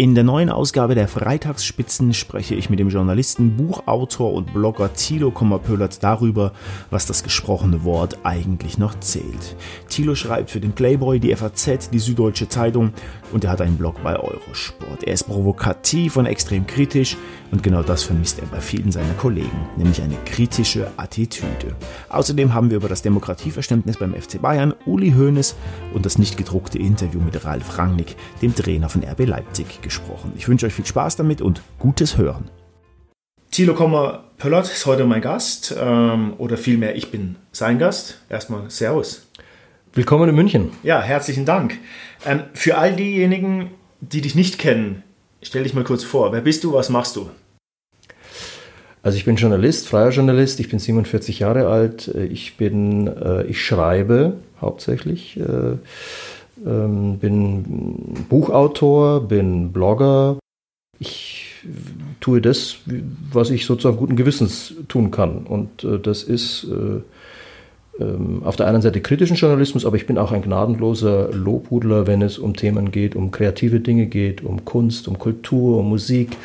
In der neuen Ausgabe der Freitagsspitzen spreche ich mit dem Journalisten, Buchautor und Blogger Thilo Kommerpöllert darüber, was das gesprochene Wort eigentlich noch zählt. Thilo schreibt für den Playboy, die FAZ, die Süddeutsche Zeitung und er hat einen Blog bei Eurosport. Er ist provokativ und extrem kritisch und genau das vermisst er bei vielen seiner Kollegen, nämlich eine kritische Attitüde. Außerdem haben wir über das Demokratieverständnis beim FC Bayern, Uli Hoeneß und das nicht gedruckte Interview mit Ralf Rangnick, dem Trainer von RB Leipzig, gesprochen. Ich wünsche euch viel Spaß damit und gutes Hören. Thilo Kommer Pöllert ist heute mein Gast, ähm, oder vielmehr ich bin sein Gast. Erstmal Servus. Willkommen in München. Ja, herzlichen Dank. Ähm, für all diejenigen, die dich nicht kennen, stell dich mal kurz vor. Wer bist du, was machst du? Also ich bin Journalist, freier Journalist, ich bin 47 Jahre alt, ich bin, äh, ich schreibe hauptsächlich, äh, ähm, bin Buchautor, bin Blogger. Ich tue das, was ich sozusagen guten Gewissens tun kann. Und äh, das ist ähm, auf der einen Seite kritischen Journalismus, aber ich bin auch ein gnadenloser Lobhudler, wenn es um Themen geht, um kreative Dinge geht, um Kunst, um Kultur, um Musik,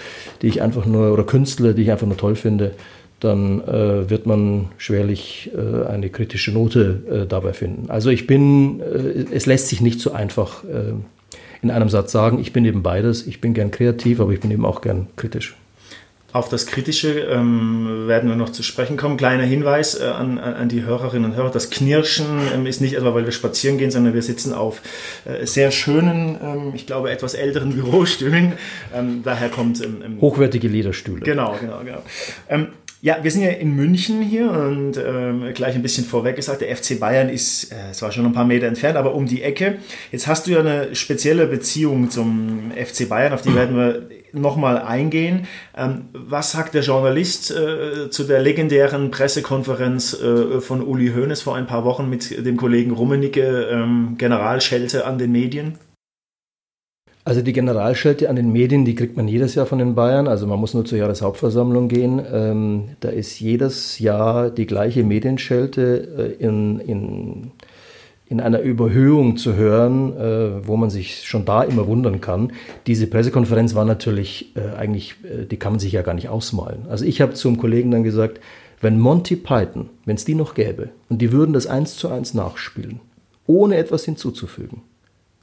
die ich einfach nur, oder Künstler, die ich einfach nur toll finde, dann äh, wird man schwerlich äh, eine kritische Note äh, dabei finden. Also ich bin, äh, es lässt sich nicht so einfach äh, in einem Satz sagen, ich bin eben beides, ich bin gern kreativ, aber ich bin eben auch gern kritisch. Auf das Kritische ähm, werden wir noch zu sprechen kommen. Kleiner Hinweis äh, an, an, die Hörerinnen und Hörer. Das Knirschen ähm, ist nicht etwa, weil wir spazieren gehen, sondern wir sitzen auf äh, sehr schönen, ähm, ich glaube, etwas älteren Bürostühlen. Ähm, daher kommt... Ähm, ähm, Hochwertige Lederstühle. Genau, genau, genau. Ja, wir sind ja in München hier und ähm, gleich ein bisschen vorweg gesagt, der FC Bayern ist äh, zwar schon ein paar Meter entfernt, aber um die Ecke. Jetzt hast du ja eine spezielle Beziehung zum FC Bayern, auf die werden wir nochmal eingehen. Ähm, was sagt der Journalist äh, zu der legendären Pressekonferenz äh, von Uli Hoeneß vor ein paar Wochen mit dem Kollegen Rummenigge, ähm, Generalschelte an den Medien? Also die Generalschelte an den Medien, die kriegt man jedes Jahr von den Bayern. Also man muss nur zur Jahreshauptversammlung gehen. Ähm, da ist jedes Jahr die gleiche Medienschelte äh, in, in in einer Überhöhung zu hören, äh, wo man sich schon da immer wundern kann. Diese Pressekonferenz war natürlich äh, eigentlich, äh, die kann man sich ja gar nicht ausmalen. Also ich habe zum Kollegen dann gesagt, wenn Monty Python, wenn es die noch gäbe, und die würden das eins zu eins nachspielen, ohne etwas hinzuzufügen,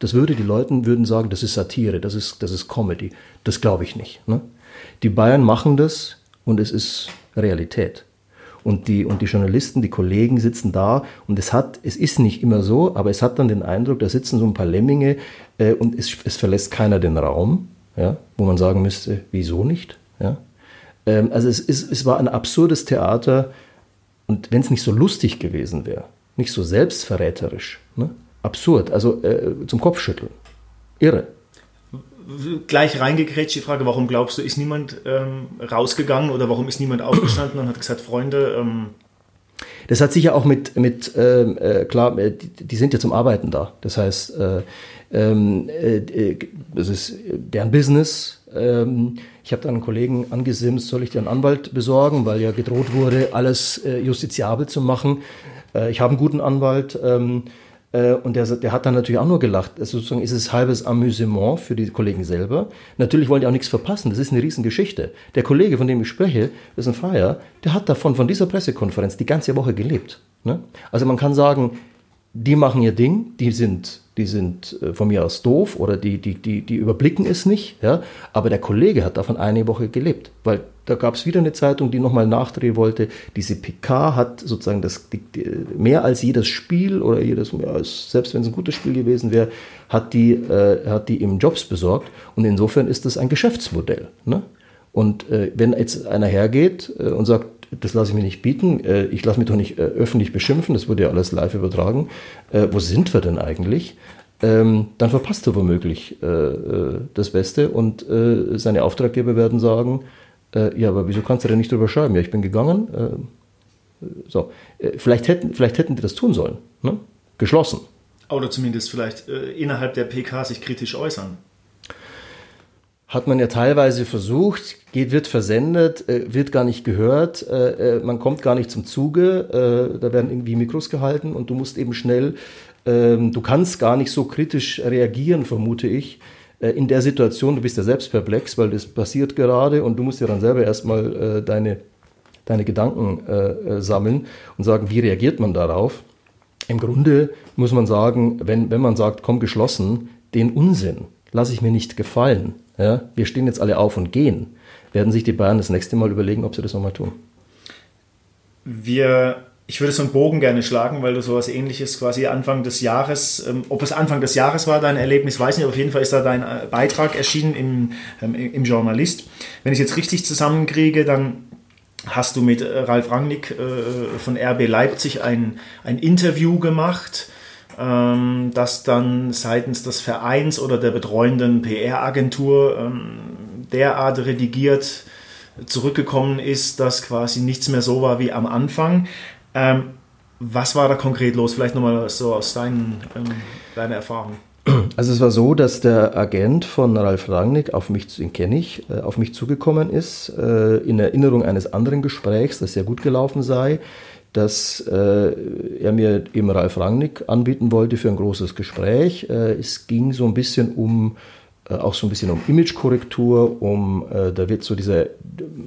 das würde die Leute würden sagen, das ist Satire, das ist, das ist Comedy. Das glaube ich nicht. Ne? Die Bayern machen das und es ist Realität und die, und die Journalisten, die Kollegen sitzen da und es hat, es ist nicht immer so, aber es hat dann den Eindruck, da sitzen so ein paar Lemminge äh, und es, es verlässt keiner den Raum, ja, wo man sagen müsste, wieso nicht? Ja? Ähm, also es, ist, es war ein absurdes Theater und wenn es nicht so lustig gewesen wäre, nicht so selbstverräterisch, ne? Absurd, also äh, zum Kopfschütteln, irre gleich reingekrätscht die Frage, warum glaubst du, ist niemand ähm, rausgegangen oder warum ist niemand aufgestanden und hat gesagt, Freunde. Ähm das hat sicher auch mit, mit ähm, äh, klar, äh, die, die, sind ja zum Arbeiten da. Das heißt, äh, ähm, äh, das ist deren Business. Ähm, ich habe dann einen Kollegen angesimst, soll ich dir einen Anwalt besorgen, weil ja gedroht wurde, alles äh, justiziabel zu machen. Äh, ich habe einen guten Anwalt. Ähm, äh, und der, der hat dann natürlich auch nur gelacht. Also sozusagen ist es halbes Amüsement für die Kollegen selber. Natürlich wollen die auch nichts verpassen. Das ist eine Riesengeschichte. Der Kollege, von dem ich spreche, ist ein Freier, der hat davon, von dieser Pressekonferenz die ganze Woche gelebt. Ne? Also man kann sagen, die machen ihr Ding, die sind, die sind äh, von mir aus doof oder die, die, die, die überblicken es nicht, ja. Aber der Kollege hat davon eine Woche gelebt, weil da gab es wieder eine Zeitung, die nochmal nachdrehen wollte. Diese PK hat sozusagen das die, die, mehr als jedes Spiel oder jedes, selbst wenn es ein gutes Spiel gewesen wäre, hat die, äh, hat die ihm Jobs besorgt. Und insofern ist das ein Geschäftsmodell. Ne? Und äh, wenn jetzt einer hergeht äh, und sagt, das lasse ich mir nicht bieten, äh, ich lasse mich doch nicht äh, öffentlich beschimpfen, das wurde ja alles live übertragen, äh, wo sind wir denn eigentlich? Ähm, dann verpasst er womöglich das Beste und seine Auftraggeber werden sagen, ja, aber wieso kannst du denn nicht drüber schreiben? Ja, ich bin gegangen. so, vielleicht hätten, vielleicht hätten die das tun sollen. Ne? Geschlossen. Oder zumindest vielleicht innerhalb der PK sich kritisch äußern hat man ja teilweise versucht, geht, wird versendet, äh, wird gar nicht gehört, äh, äh, man kommt gar nicht zum Zuge, äh, da werden irgendwie Mikros gehalten und du musst eben schnell, ähm, du kannst gar nicht so kritisch reagieren, vermute ich, äh, in der Situation, du bist ja selbst perplex, weil das passiert gerade und du musst ja dann selber erstmal äh, deine, deine Gedanken äh, äh, sammeln und sagen, wie reagiert man darauf? Im Grunde muss man sagen, wenn, wenn man sagt, komm geschlossen, den Unsinn lasse ich mir nicht gefallen. Ja? Wir stehen jetzt alle auf und gehen. Werden sich die Bayern das nächste Mal überlegen, ob sie das nochmal tun. Wir ich würde so einen Bogen gerne schlagen, weil du sowas ähnliches quasi Anfang des Jahres, ähm, ob es Anfang des Jahres war, dein Erlebnis, weiß nicht, auf jeden Fall ist da dein äh, Beitrag erschienen im, ähm, im Journalist. Wenn ich es jetzt richtig zusammenkriege, dann hast du mit äh, Ralf Rangnick äh, von RB Leipzig ein, ein Interview gemacht, ähm, das dann seitens des Vereins oder der betreuenden PR-Agentur ähm, derart redigiert zurückgekommen ist, dass quasi nichts mehr so war wie am Anfang. Ähm, was war da konkret los? Vielleicht nochmal so aus deinen, ähm, deiner Erfahrung. Also es war so, dass der Agent von Ralf Rangnick, auf mich, den kenne ich, äh, auf mich zugekommen ist, äh, in Erinnerung eines anderen Gesprächs, das sehr gut gelaufen sei, dass äh, er mir eben Ralf Rangnick anbieten wollte für ein großes Gespräch. es ging so ein bisschen um auch so ein bisschen um Imagekorrektur, um, da wird so dieser,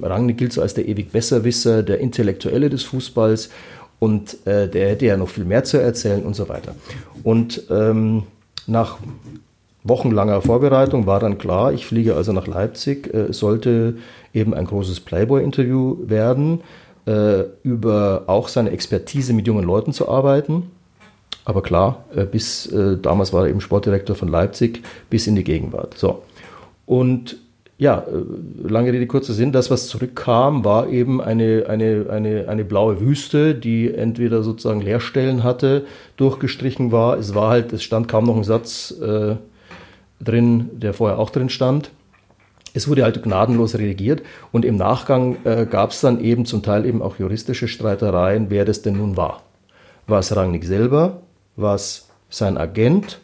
Rangnick gilt so als der ewig Besserwisser, der Intellektuelle des Fußballs und äh, der hätte ja noch viel mehr zu erzählen und so weiter. Und ähm, nach wochenlanger Vorbereitung war dann klar, ich fliege also nach Leipzig, äh, sollte eben ein großes Playboy-Interview werden, äh, über auch seine Expertise mit jungen Leuten zu arbeiten. Aber klar, äh, bis äh, damals war er eben Sportdirektor von Leipzig, bis in die Gegenwart. So. Und ja, äh, lange Rede, kurzer Sinn, das, was zurückkam, war eben eine, eine, eine, eine blaue Wüste, die entweder sozusagen Leerstellen hatte, durchgestrichen war. Es war halt, es stand kaum noch ein Satz äh, drin, der vorher auch drin stand. Es wurde halt gnadenlos reagiert und im Nachgang äh, gab es dann eben zum Teil eben auch juristische Streitereien, wer das denn nun war. War es Rangnick selber? War es sein Agent?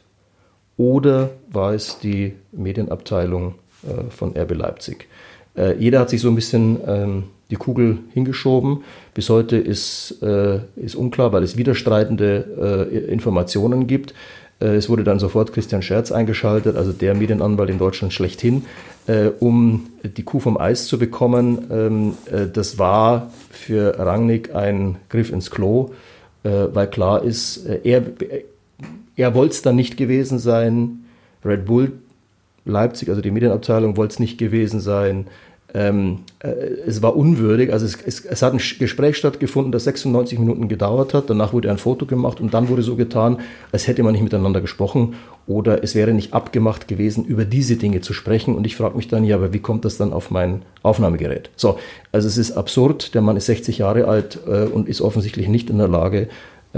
Oder war es die Medienabteilung äh, von RB Leipzig. Äh, jeder hat sich so ein bisschen ähm, die Kugel hingeschoben. Bis heute ist, äh, ist unklar, weil es widerstreitende Informationen gibt. Es wurde dann sofort Christian Scherz eingeschaltet, also der Medienanwalt in Deutschland schlechthin, um die Kuh vom Eis zu bekommen. Ähm, das war für Rangnick ein Griff ins Klo, weil klar ist, er, er wollte es dann nicht gewesen sein. Red Bull Leipzig, also die Medienabteilung, wollte es nicht gewesen sein. Ähm, äh, es war unwürdig. Also es, es, es, hat ein Gespräch stattgefunden, das 96 Minuten gedauert hat. Danach wurde ein Foto gemacht und dann wurde so getan, als hätte man nicht miteinander gesprochen oder es wäre nicht abgemacht gewesen, über diese Dinge zu sprechen. Und ich frage mich dann, ja, aber wie kommt das dann auf mein Aufnahmegerät? So, also es ist absurd. Der Mann ist 60 Jahre alt äh, und ist offensichtlich nicht in der Lage,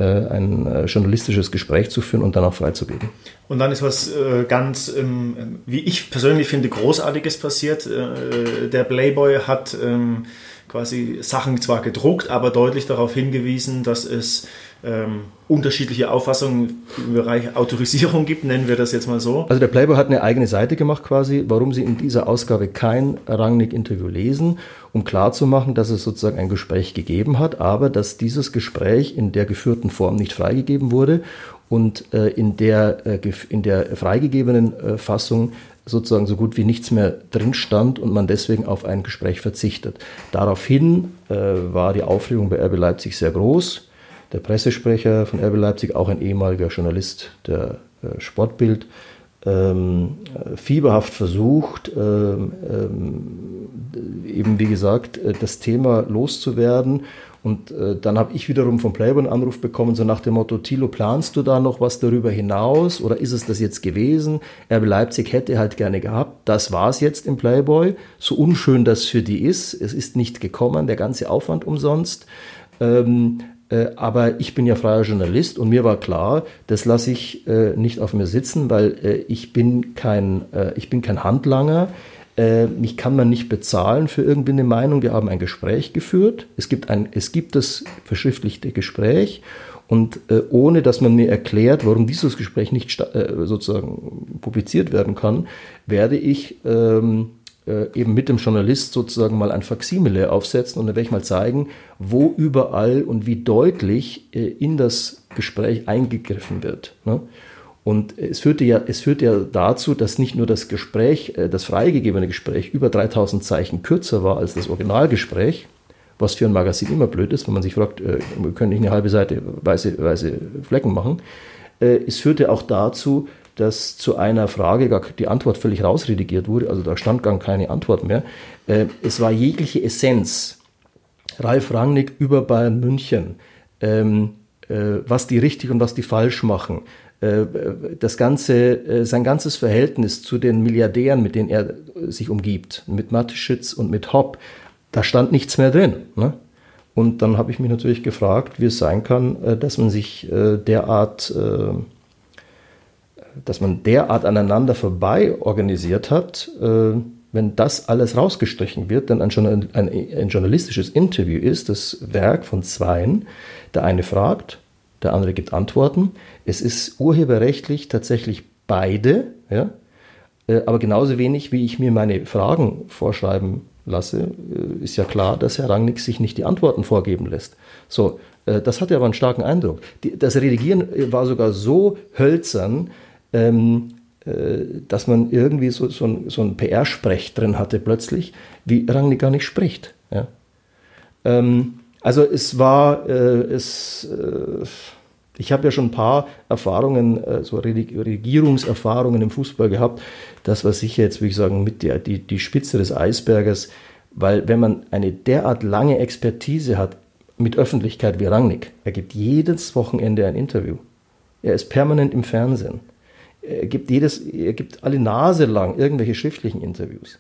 ein äh, journalistisches Gespräch zu führen und dann auch freizugeben. Und dann ist was äh, ganz, ähm, wie ich persönlich finde, Großartiges passiert. der Playboy hat ähm, quasi Sachen zwar gedruckt, aber deutlich darauf hingewiesen, dass es ähm, unterschiedliche Auffassungen im Bereich Autorisierung gibt, nennen wir das jetzt mal so. Also der Playboy hat eine eigene Seite gemacht quasi, warum Sie in dieser Ausgabe kein Rangnick-Interview lesen, um klarzumachen, dass es sozusagen ein Gespräch gegeben hat, aber dass dieses Gespräch in der geführten Form nicht freigegeben wurde und äh, in, der, äh, in der freigegebenen äh, Fassung sozusagen so gut wie nichts mehr drin stand und man deswegen auf ein Gespräch verzichtet. Daraufhin äh, war die Aufregung bei RB Leipzig sehr groß der Pressesprecher von RB Leipzig, auch ein ehemaliger Journalist der äh, Sportbild, ähm, fieberhaft versucht, ähm, ähm, eben wie gesagt, äh, das Thema loszuwerden. Und äh, dann habe ich wiederum vom Playboy einen Anruf bekommen, so nach dem Motto, Thilo, planst du da noch was darüber hinaus oder ist es das jetzt gewesen? RB Leipzig hätte halt gerne gehabt, das war es jetzt im Playboy, so unschön das für die ist, es ist nicht gekommen, der ganze Aufwand umsonst. Ähm, äh, aber ich bin ja freier Journalist und mir war klar, das lasse ich äh, nicht auf mir sitzen, weil äh, ich bin kein, ich bin kein Handlanger. mich kann man nicht bezahlen für irgendwie eine Meinung. Wir haben ein Gespräch geführt. Es gibt, ein, es gibt das verschriftlichte Gespräch. Und ohne dass man mir erklärt, warum dieses Gespräch nicht sozusagen publiziert werden kann, werde ich ähm, äh, eben mit dem Journalist sozusagen mal ein Faksimile aufsetzen und dann werde ich mal zeigen, wo überall und wie deutlich äh, in das Gespräch eingegriffen wird. Ne? Und es führte ja, es führte ja dazu, dass nicht nur das Gespräch, äh, das freigegebene Gespräch über 3000 Zeichen kürzer war als das Originalgespräch, was für ein Magazin immer blöd ist, wenn man sich fragt, äh, können nicht eine halbe Seite weiße, weiße Flecken machen. Es führte auch dazu, dass zu einer Frage gar die Antwort völlig rausredigiert wurde, also da stand gar keine Antwort mehr. Es war jegliche Essenz. Ralf Rangnick über Bayern München, ähm, was die richtig und was die falsch machen, äh, das ganze, äh, sein ganzes Verhältnis zu den Milliardären, mit denen er sich umgibt, mit Mateschitz und mit Hopp, da stand nichts mehr drin. Ne? Und dann habe ich mich natürlich gefragt, wie es sein kann, äh, dass man sich derart, dass man derart aneinander vorbei organisiert hat, wenn das alles rausgestrichen wird, denn ein, ein, ein journalistisches Interview ist das Werk von Zweien. Der eine fragt, der andere gibt Antworten. Es ist urheberrechtlich tatsächlich beide, ja? Äh, aber genauso wenig, wie ich mir meine Fragen vorschreiben lasse, äh, ist ja klar, dass Herr Rangnick sich nicht die Antworten vorgeben lässt. So, äh, das hatte aber einen starken Eindruck. Das Redigieren war sogar so hölzern, ähm, dass man irgendwie so, so ein, so ein PR-Sprech drin hatte plötzlich, wie Rangnick gar nicht spricht. Ja? Ähm, also es war, es ich habe ja schon ein paar Erfahrungen, äh, so Regierungserfahrungen im Fußball gehabt. Das war sicher jetzt, würde ich sagen, mit der, die, die Spitze des Eisberges, weil wenn man eine derart lange Expertise hat mit Öffentlichkeit wie Rangnick, er gibt jedes Wochenende ein Interview. Er ist permanent im Fernsehen. Er gibt, jedes, er gibt alle Nase lang irgendwelche schriftlichen Interviews.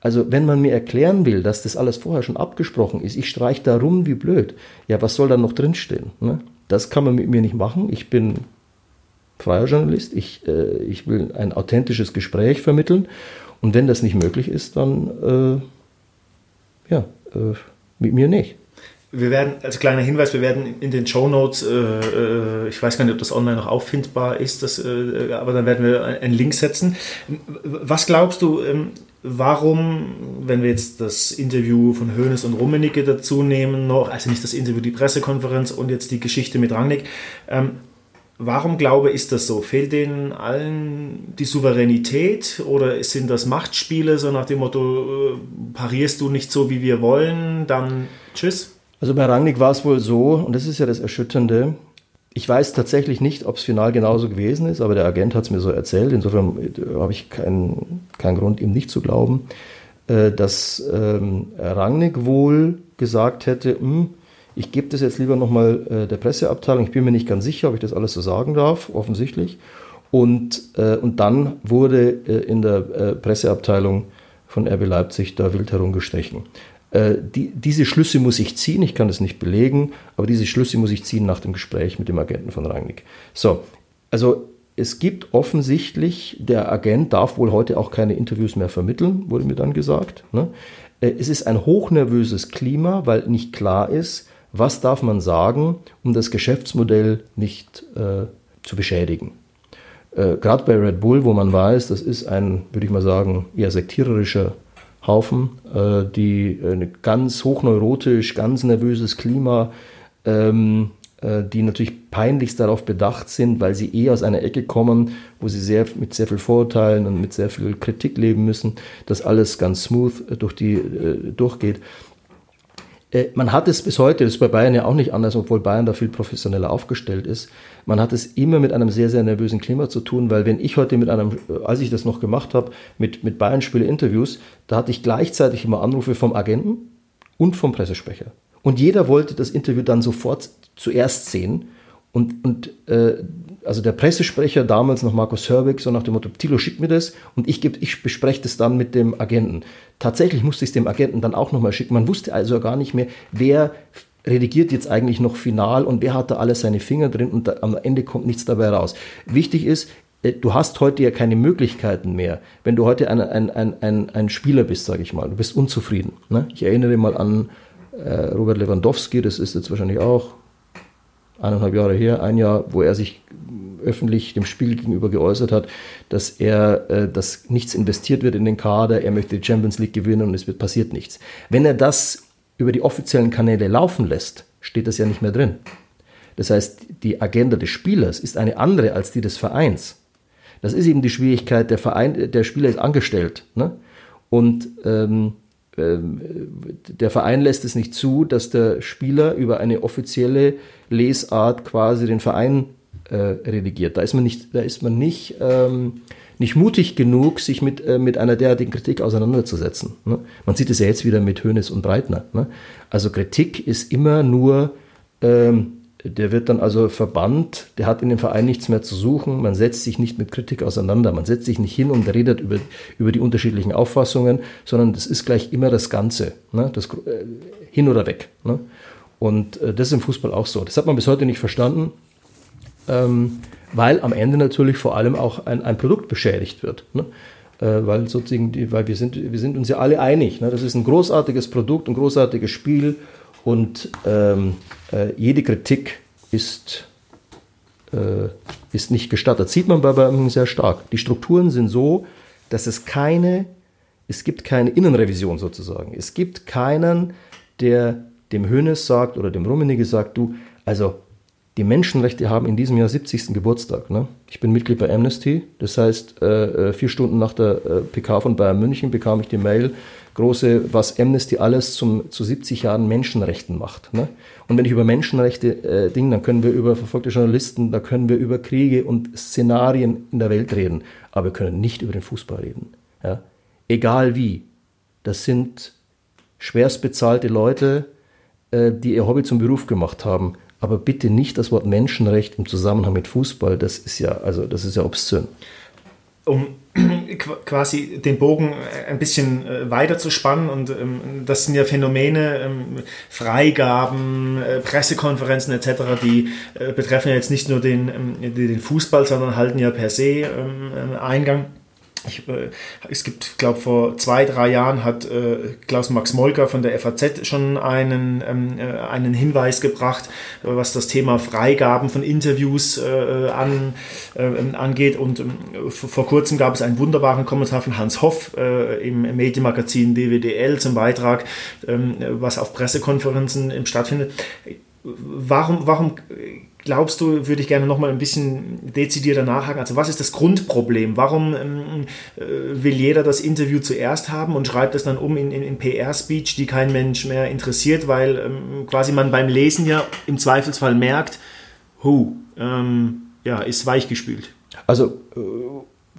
Also wenn man mir erklären will, dass das alles vorher schon abgesprochen ist, ich streiche da rum wie blöd, ja, was soll da noch drinstehen? Ne? Das kann man mit mir nicht machen. Ich bin freier Journalist. Ich, äh, ich will ein authentisches Gespräch vermitteln. Und wenn das nicht möglich ist, dann äh, ja, äh, mit mir nicht. Wir werden, als kleiner Hinweis, wir werden in den Show Notes, äh, äh, ich weiß gar nicht, ob das online noch auffindbar ist, das, äh, aber dann werden wir einen Link setzen. Was glaubst du, ähm, warum, wenn wir jetzt das Interview von Hoeneß und Rummenigge dazu nehmen, noch, also nicht das Interview, die Pressekonferenz und jetzt die Geschichte mit Rangnick, ähm, warum glaube ist das so? Fehlt denen allen die Souveränität oder sind das Machtspiele, so nach dem Motto, äh, parierst du nicht so, wie wir wollen, dann tschüss? Also bei Rangnick war es wohl so, und das ist ja das Erschütternde, ich weiß tatsächlich nicht, ob es final genauso gewesen ist, aber der Agent hat es mir so erzählt. Insofern äh, habe ich keinen kein Grund, ihm nicht zu glauben, äh, dass ähm, Rangnick wohl gesagt hätte, hm, ich gebe das jetzt lieber nochmal äh, der Presseabteilung. Ich bin mir nicht ganz sicher, ob ich das alles so sagen darf, offensichtlich. Und, und dann wurde in der Presseabteilung von RB Leipzig da wild herumgestrichen. Äh, die, diese Schlüsse muss ich ziehen, ich kann das nicht belegen, aber diese Schlüsse muss ich ziehen nach dem Gespräch mit dem Agenten von Rangnick. So, also es gibt offensichtlich, der Agent darf wohl heute auch keine Interviews mehr vermitteln, wurde mir dann gesagt. Ne? Äh, es ist ein hochnervöses Klima, weil nicht klar ist, was darf man sagen, um das Geschäftsmodell nicht äh, zu beschädigen. Äh, Gerade bei Red Bull, wo man weiß, das ist ein, würde ich mal sagen, eher sektiererischer Haufen, äh, die äh, ganz hochneurotisch, ganz nervöses Klima, ähm, äh, die natürlich peinlichst darauf bedacht sind, weil sie eh aus einer Ecke kommen, wo sie sehr, mit sehr viel Vorurteilen und mit sehr viel Kritik leben müssen, dass alles ganz smooth äh, durch die äh, durchgeht. Äh, man hat es bis heute, das ist bei Bayern ja auch nicht anders, obwohl Bayern da viel professioneller aufgestellt ist. Man hat es immer mit einem sehr, sehr nervösen Klima zu tun, weil wenn ich heute mit einem, äh, als ich das noch gemacht habe, mit, mit Bayern-Spiele Interviews, da hatte ich gleichzeitig immer Anrufe vom Agenten und vom Pressesprecher. Und jeder wollte das Interview dann sofort zuerst sehen. Und, und äh, also der Pressesprecher damals noch Markus Herbig, so nach dem Motto, Tilo, schick mir das und ich, ich bespreche das dann mit dem Agenten. Tatsächlich musste ich es dem Agenten dann auch nochmal schicken. Man wusste also gar nicht mehr, wer redigiert jetzt eigentlich noch final und wer hat da alles seine Finger drin und da, am Ende kommt nichts dabei raus. Wichtig ist, äh, du hast heute ja keine Möglichkeiten mehr. Wenn du heute ein, ein, ein, ein, ein Spieler bist, sage ich mal, du bist unzufrieden. Ne? Ich erinnere mal an äh, Robert Lewandowski, das ist jetzt wahrscheinlich auch eineinhalb Jahre her, ein Jahr, wo er sich öffentlich dem Spiel gegenüber geäußert hat, dass er, äh, dass nichts investiert wird in den Kader, er möchte die Champions League gewinnen und es wird passiert nichts. Wenn er das über die offiziellen Kanäle laufen lässt, steht das ja nicht mehr drin. Das heißt, die Agenda des Spielers ist eine andere als die des Vereins. Das ist eben die Schwierigkeit, der Verein, der Spieler ist angestellt. Ne? Und ähm, der Verein lässt es nicht zu, dass der Spieler über eine offizielle Lesart quasi den Verein äh, redigiert. Da ist man nicht, da ist man nicht, ähm, nicht mutig genug, sich mit, äh, mit einer derartigen Kritik auseinanderzusetzen. Ne? Man sieht es ja jetzt wieder mit Hönes und Breitner. Ne? Also Kritik ist immer nur ähm, der wird dann also verbannt, der hat in dem Verein nichts mehr zu suchen, man setzt sich nicht mit Kritik auseinander, man setzt sich nicht hin und redet über, über die unterschiedlichen Auffassungen, sondern das ist gleich immer das Ganze, ne? das, äh, hin oder weg. Ne? Und äh, das ist im Fußball auch so. Das hat man bis heute nicht verstanden, ähm, weil am Ende natürlich vor allem auch ein, ein Produkt beschädigt wird. Ne? Äh, weil sozusagen, die, weil wir sind, wir sind uns ja alle einig, ne? das ist ein großartiges Produkt, ein großartiges Spiel und ähm, äh, jede Kritik ist, äh, ist nicht gestattet. Das sieht man bei Bayern sehr stark. Die Strukturen sind so, dass es keine, es gibt keine Innenrevision sozusagen. Es gibt keinen, der dem Hönes sagt oder dem Rummenigge sagt, du, also die Menschenrechte haben in diesem Jahr 70. Geburtstag. Ne? Ich bin Mitglied bei Amnesty. Das heißt, äh, äh vier Stunden nach der äh, PK von Bayern München bekam ich die Mail, große, was Amnesty alles zum, zu 70 Jahren Menschenrechten macht. Ne? Und wenn ich über Menschenrechte äh, Dinge, dann können wir über verfolgte Journalisten, da können wir über Kriege und Szenarien in der Welt reden, aber wir können nicht über den Fußball reden. Ja? Egal wie. Das sind schwerst bezahlte Leute, äh, die ihr Hobby zum Beruf gemacht haben. Aber bitte nicht das Wort Menschenrecht im Zusammenhang mit Fußball. Das ist ja, also das ist ja obszön um quasi den Bogen ein bisschen äh, weiter zu spannen und ähm, das sind ja Phänomene, ähm, Freigaben, äh, Pressekonferenzen etc., die äh, betreffen ja jetzt nicht nur den, ähm, den Fußball, sondern halten ja per se Eingang. Ich, äh, es gibt, glaube vor zwei, drei Jahren hat äh, Klaus-Max Molker von der FAZ schon einen, ähm, äh, einen Hinweis gebracht, was das Thema Freigaben von Interviews äh, an, äh, angeht. Und ähm, vor kurzem gab es einen wunderbaren Kommentar von Hans Hoff äh, im Medienmagazin DWDL zum Beitrag, ähm, was auf Pressekonferenzen stattfindet. Warum, warum glaubst du, würde ich gerne noch mal ein bisschen dezidierter nachhaken. Also was ist das Grundproblem? Warum ähm, äh, will jeder das Interview zuerst haben und schreibt es dann um in, in, in PR-Speech, die kein Mensch mehr interessiert, weil ähm, quasi man beim Lesen ja im Zweifelsfall merkt, hu, ähm, ja, ist weichgespült. Also äh,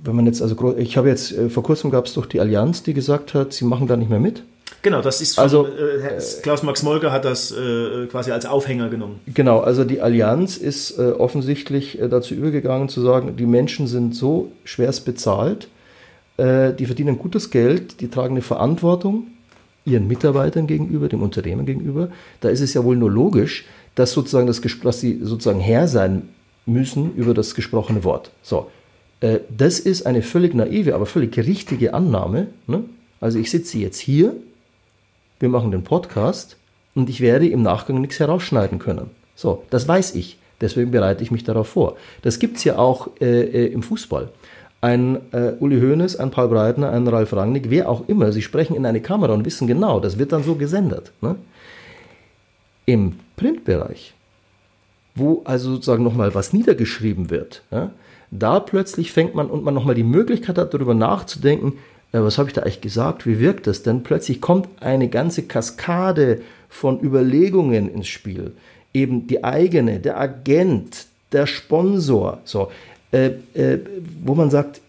wenn man jetzt, also ich habe jetzt, äh, vor kurzem gab es doch die Allianz, die gesagt hat, sie machen da nicht mehr mit. Genau, das ist von, also äh, Klaus-Max Molker hat das äh, quasi als Aufhänger genommen. Genau, also die Allianz ist äh, offensichtlich äh, dazu übergegangen zu sagen, die Menschen sind so schwerst bezahlt, äh, die verdienen gutes Geld, die tragen eine Verantwortung ihren Mitarbeitern gegenüber, dem Unternehmen gegenüber. Da ist es ja wohl nur logisch, dass sozusagen das dass sie sozusagen Herr sein müssen über das gesprochene Wort. So, äh, das ist eine völlig naive, aber völlig richtige Annahme. Ne? Also ich sitze jetzt hier wir machen den Podcast und ich werde im Nachgang nichts herausschneiden können. So, das weiß ich. Deswegen bereite ich mich darauf vor. Das gibt es ja auch äh, äh, im Fußball. Ein äh, Uli Hoeneß, ein Paul Breitner, ein Ralf Rangnick, wer auch immer, sie sprechen in eine Kamera und wissen genau, das wird dann so gesendet. Ne? Im Printbereich, wo also sozusagen nochmal was niedergeschrieben wird, ja, da plötzlich fängt man und man nochmal die Möglichkeit hat, darüber nachzudenken, was habe ich da eigentlich gesagt, wie wirkt das denn? Plötzlich kommt eine ganze Kaskade von Überlegungen ins Spiel. Eben die eigene, der Agent, der Sponsor, so, äh, äh, wo man sagt,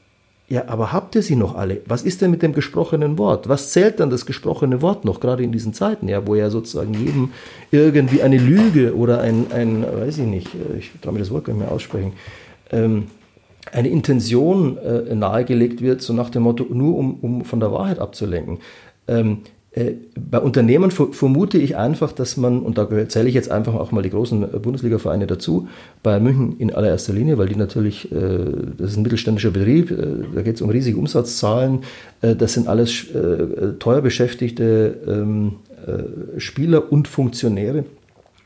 ja, aber habt ihr sie noch alle? Was ist denn mit dem gesprochenen Wort? Was zählt dann das gesprochene Wort noch, gerade in diesen Zeiten, ja, wo ja sozusagen jedem irgendwie eine Lüge oder ein, ein weiß ich nicht, äh, ich traue mir das Wort gar nicht mehr aussprechen, ähm, eine Intention äh, nahegelegt wird, so nach dem Motto, nur um, um von der Wahrheit abzulenken. Ähm, äh, bei Unternehmen vermute ich einfach, dass man, und da zähle ich jetzt einfach auch mal die großen äh, Bundesliga-Vereine dazu, bei München in allererster Linie, weil die natürlich, äh, das ist ein mittelständischer Betrieb, äh, da geht es um riesige Umsatzzahlen, äh, das sind alles teuer beschäftigte ähm, Spieler und Funktionäre.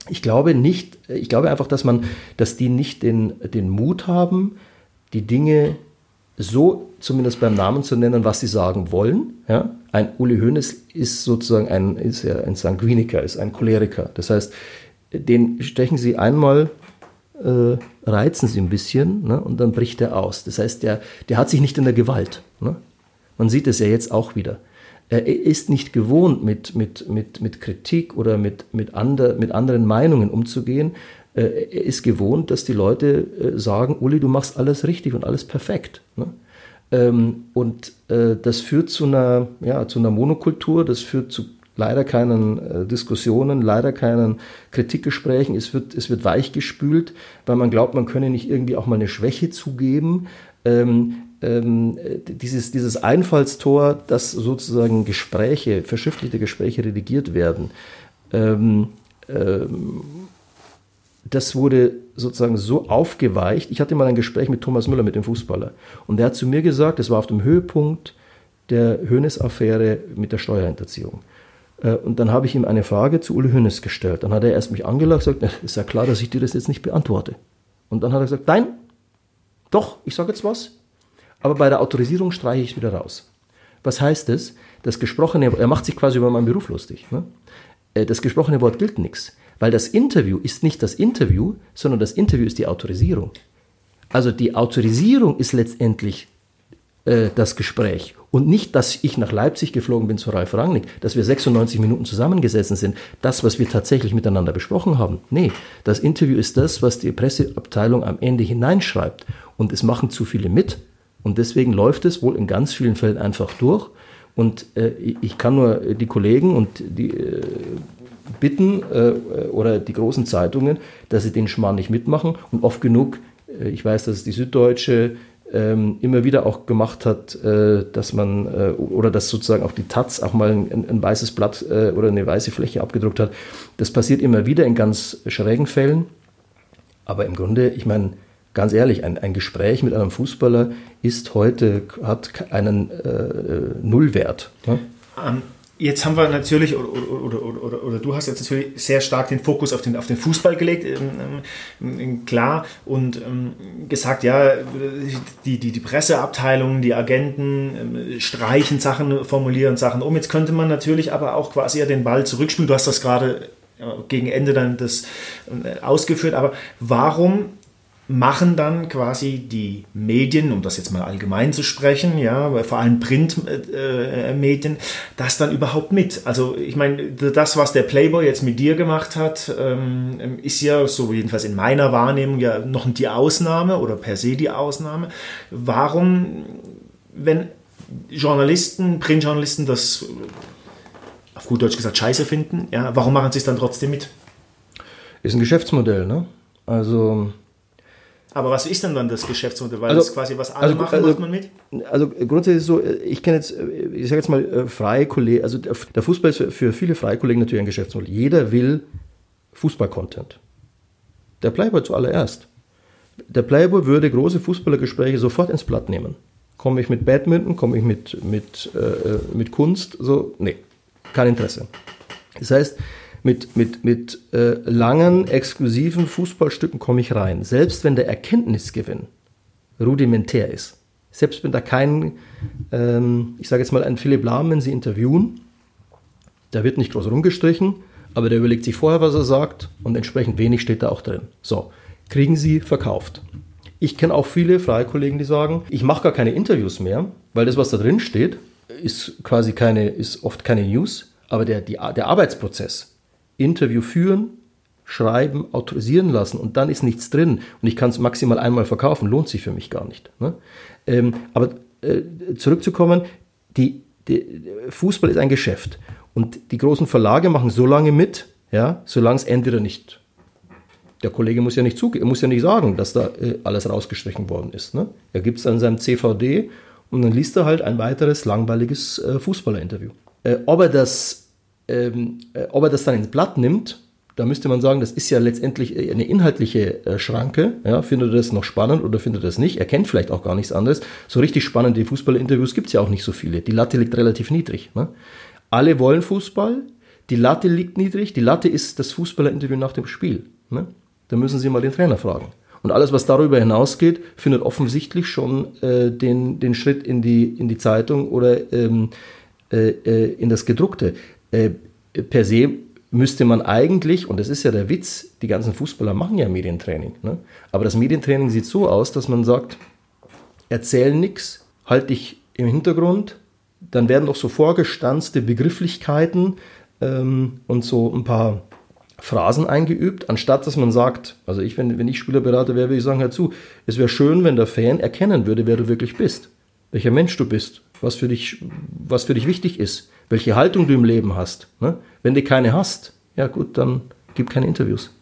Ich glaube nicht, ich glaube einfach, dass man, dass die nicht den, den Mut haben, die Dinge so zumindest beim Namen zu nennen, was sie sagen wollen. Ja? Ein Uli Hoeneß ist sozusagen ein, ist ja ein Sanguiniker, ist ein Choleriker. Das heißt, den stechen sie einmal äh, reizen sie ein bisschen ne, und dann bricht er aus. Das heißt, der, der hat sich nicht in der Gewalt. Ne? Man sieht es ja jetzt auch wieder. Er ist nicht gewohnt, mit, mit, mit, mit Kritik oder mit, mit, ander, mit anderen Meinungen umzugehen. Äh, er ist gewohnt, dass die Leute äh, sagen, Uli, du machst alles richtig und alles perfekt. Ne? Ähm, und äh, das führt zu einer, ja, zu einer Monokultur, das führt zu leider keinen äh, Diskussionen, leider keinen Kritikgesprächen. Es wird, es wird weichgespült, weil man glaubt, man könne nicht irgendwie auch mal eine Schwäche zugeben. Ähm, ähm, dieses, dieses Einfallstor, dass sozusagen Gespräche, verschriftlichte Gespräche redigiert werden, ähm, ähm, das wurde sozusagen so aufgeweicht. Ich hatte mal ein Gespräch mit Thomas Müller, mit dem Fußballer, und der hat zu mir gesagt, das war auf dem Höhepunkt der Hönes-Affäre mit der Steuerhinterziehung. Äh, und dann habe ich ihm eine Frage zu Uli Hönes gestellt. Dann hat er erst mich angelacht und gesagt, ist ja klar, dass ich dir das jetzt nicht beantworte. Und dann hat er gesagt, nein, doch, ich sage jetzt was, aber bei der Autorisierung streiche ich es wieder raus. Was heißt das? Das gesprochene, er macht sich quasi über meinen Beruf lustig. Ne? Äh, das gesprochene Wort gilt nichts, weil das Interview ist nicht das Interview, sondern das Interview ist die Autorisierung. Also die Autorisierung ist letztendlich äh, das Gespräch. Und nicht, dass ich nach Leipzig geflogen bin zu Ralf Rangnick, dass wir 96 Minuten zusammengesessen sind, das, was wir tatsächlich miteinander besprochen haben. Nee, das Interview ist das, was die Presseabteilung am Ende hineinschreibt. Und es machen zu viele mit. Und deswegen läuft es wohl in ganz vielen Fällen einfach durch. Und äh, ich kann nur die Kollegen und die äh, bitten äh, oder die großen Zeitungen, dass sie den Schmarrn nicht mitmachen. Und oft genug, äh, ich weiß, dass es die Süddeutsche ähm, immer wieder auch gemacht hat, äh, dass man äh, oder dass sozusagen auch die Taz auch mal ein, ein weißes Blatt oder eine weiße Fläche abgedruckt hat. Das passiert immer wieder in ganz schrägen Fällen. Aber im Grunde, ich meine, ganz ehrlich, ein, ein Gespräch mit einem Fußballer ist heute, hat einen äh, Nullwert. Ne? Um Jetzt haben wir natürlich, oder, oder, oder, oder, du hast jetzt natürlich sehr stark den Fokus auf den, auf den Fußball gelegt, ähm, ähm, klar, und ähm, gesagt, ja, die, die, die Presseabteilung, die Agenten ähm, streichen Sachen, formulieren Sachen um. Jetzt könnte man natürlich aber auch quasi ja den Ball zurückspielen. Du hast das gerade gegen Ende dann das äh, ausgeführt, aber warum machen dann quasi die Medien, um das jetzt mal allgemein zu sprechen, ja, vor allem Printmedien, äh, das dann überhaupt mit. Also ich meine, das, was der Playboy jetzt mit dir gemacht hat, ähm, ist ja, so jedenfalls in meiner Wahrnehmung, ja noch die Ausnahme oder per se die Ausnahme. Warum, wenn Journalisten, Printjournalisten das auf gut Deutsch gesagt scheiße finden, ja, warum machen sie es dann trotzdem mit? Ist ein Geschäftsmodell, ne? Also aber was ist denn dann das Geschäftsmodell? Weil also, das quasi was alle also, machen, also, macht man mit? Also grundsätzlich so, ich kenne jetzt, ich sage jetzt mal äh, freie Kollegen, also der Fußball ist für viele freie Kollegen natürlich ein Geschäftsmodell. Jeder will Fußball-Content. Der Playboy zuallererst. Der Playboy würde große Fußballergespräche sofort ins Blatt nehmen. Komme ich mit Badminton, komme ich mit, mit, äh, mit Kunst, so, nee, kein Interesse. Das heißt, mit, mit, mit äh, langen, exklusiven Fußballstücken komme ich rein. Selbst wenn der Erkenntnisgewinn rudimentär ist. Selbst wenn da kein, ähm, ich sage jetzt mal, ein Philipp Lahm, wenn Sie interviewen, da wird nicht groß rumgestrichen, aber der überlegt sich vorher, was er sagt und entsprechend wenig steht da auch drin. So, kriegen Sie verkauft. Ich kenne auch viele freie Kollegen, die sagen, ich mache gar keine Interviews mehr, weil das, was da drin steht, ist quasi keine, ist oft keine News, aber der, die, der Arbeitsprozess, Interview führen, schreiben, autorisieren lassen und dann ist nichts drin und ich kann es maximal einmal verkaufen, lohnt sich für mich gar nicht. Ne? Ähm, aber äh, zurückzukommen, die, die, Fußball ist ein Geschäft und die großen Verlage machen so lange mit, ja, solange es entweder nicht der Kollege muss ja nicht muss ja nicht sagen, dass da äh, alles rausgestrichen worden ist. Ne? Er gibt es an seinem CVD und dann liest er halt ein weiteres langweiliges äh, Fußballerinterview. Äh, ob er das ähm, äh, ob er das dann ins Blatt nimmt, da müsste man sagen, das ist ja letztendlich äh, eine inhaltliche äh, Schranke. Ja, findet er das noch spannend oder findet er das nicht? Er kennt vielleicht auch gar nichts anderes. So richtig spannende Fußballinterviews gibt es ja auch nicht so viele. Die Latte liegt relativ niedrig. Ne? Alle wollen Fußball, die Latte liegt niedrig. Die Latte ist das Fußballerinterview nach dem Spiel. Ne? Da müssen Sie mal den Trainer fragen. Und alles, was darüber hinausgeht, findet offensichtlich schon äh, den, den Schritt in die, in die Zeitung oder ähm, äh, in das Gedruckte. Äh, per se müsste man eigentlich, und das ist ja der Witz, die ganzen Fußballer machen ja Medientraining. Ne? Aber das Medientraining sieht so aus, dass man sagt, erzähl nichts, halt dich im Hintergrund, dann werden doch so vorgestanzte Begrifflichkeiten ähm, und so ein paar Phrasen eingeübt, anstatt dass man sagt, also ich, wenn, wenn ich Spielerberater wäre, würde ich sagen, hör zu, es wäre schön, wenn der Fan erkennen würde, wer du wirklich bist, welcher Mensch du bist, was für dich, was für dich wichtig ist, welche Haltung du im Leben hast. Ne? Wenn du keine hast, ja gut, dann gib keine Interviews.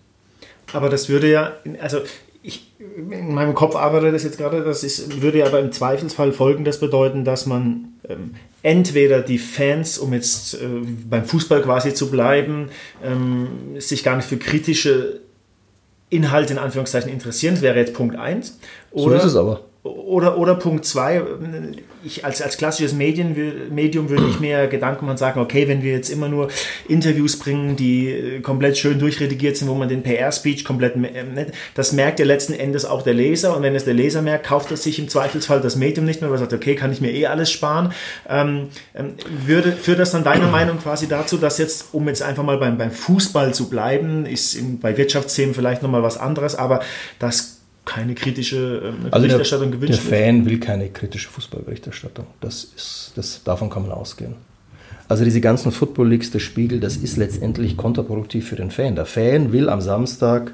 Aber das würde ja, also ich, in meinem Kopf arbeitet das jetzt gerade, das ist, würde ja aber im Zweifelsfall folgendes bedeuten, dass man ähm, entweder die Fans, um jetzt äh, beim Fußball quasi zu bleiben, ähm, sich gar nicht für kritische Inhalte in Anführungszeichen interessieren, das wäre jetzt Punkt 1. so ist es aber. Oder, oder Punkt zwei, ich als, als klassisches Medien, Medium würde ich mir Gedanken machen und sagen, okay, wenn wir jetzt immer nur Interviews bringen, die äh, komplett schön durchredigiert sind, wo man den PR-Speech komplett, äh, das merkt ja letzten Endes auch der Leser und wenn es der Leser merkt, kauft er sich im Zweifelsfall das Medium nicht mehr, weil er sagt, okay, kann ich mir eh alles sparen. Ähm, ähm, würde, führt das dann deiner Meinung quasi dazu, dass jetzt, um jetzt einfach mal beim, beim Fußball zu bleiben, ist in, bei Wirtschaftsthemen vielleicht nochmal was anderes, aber das keine kritische äh, also Berichterstattung der, gewünscht Der Fan will keine kritische Fußballberichterstattung. Das ist, das, davon kann man ausgehen. Also diese ganzen Football Leagues, der Spiegel, das ist letztendlich kontraproduktiv für den Fan. Der Fan will am Samstag,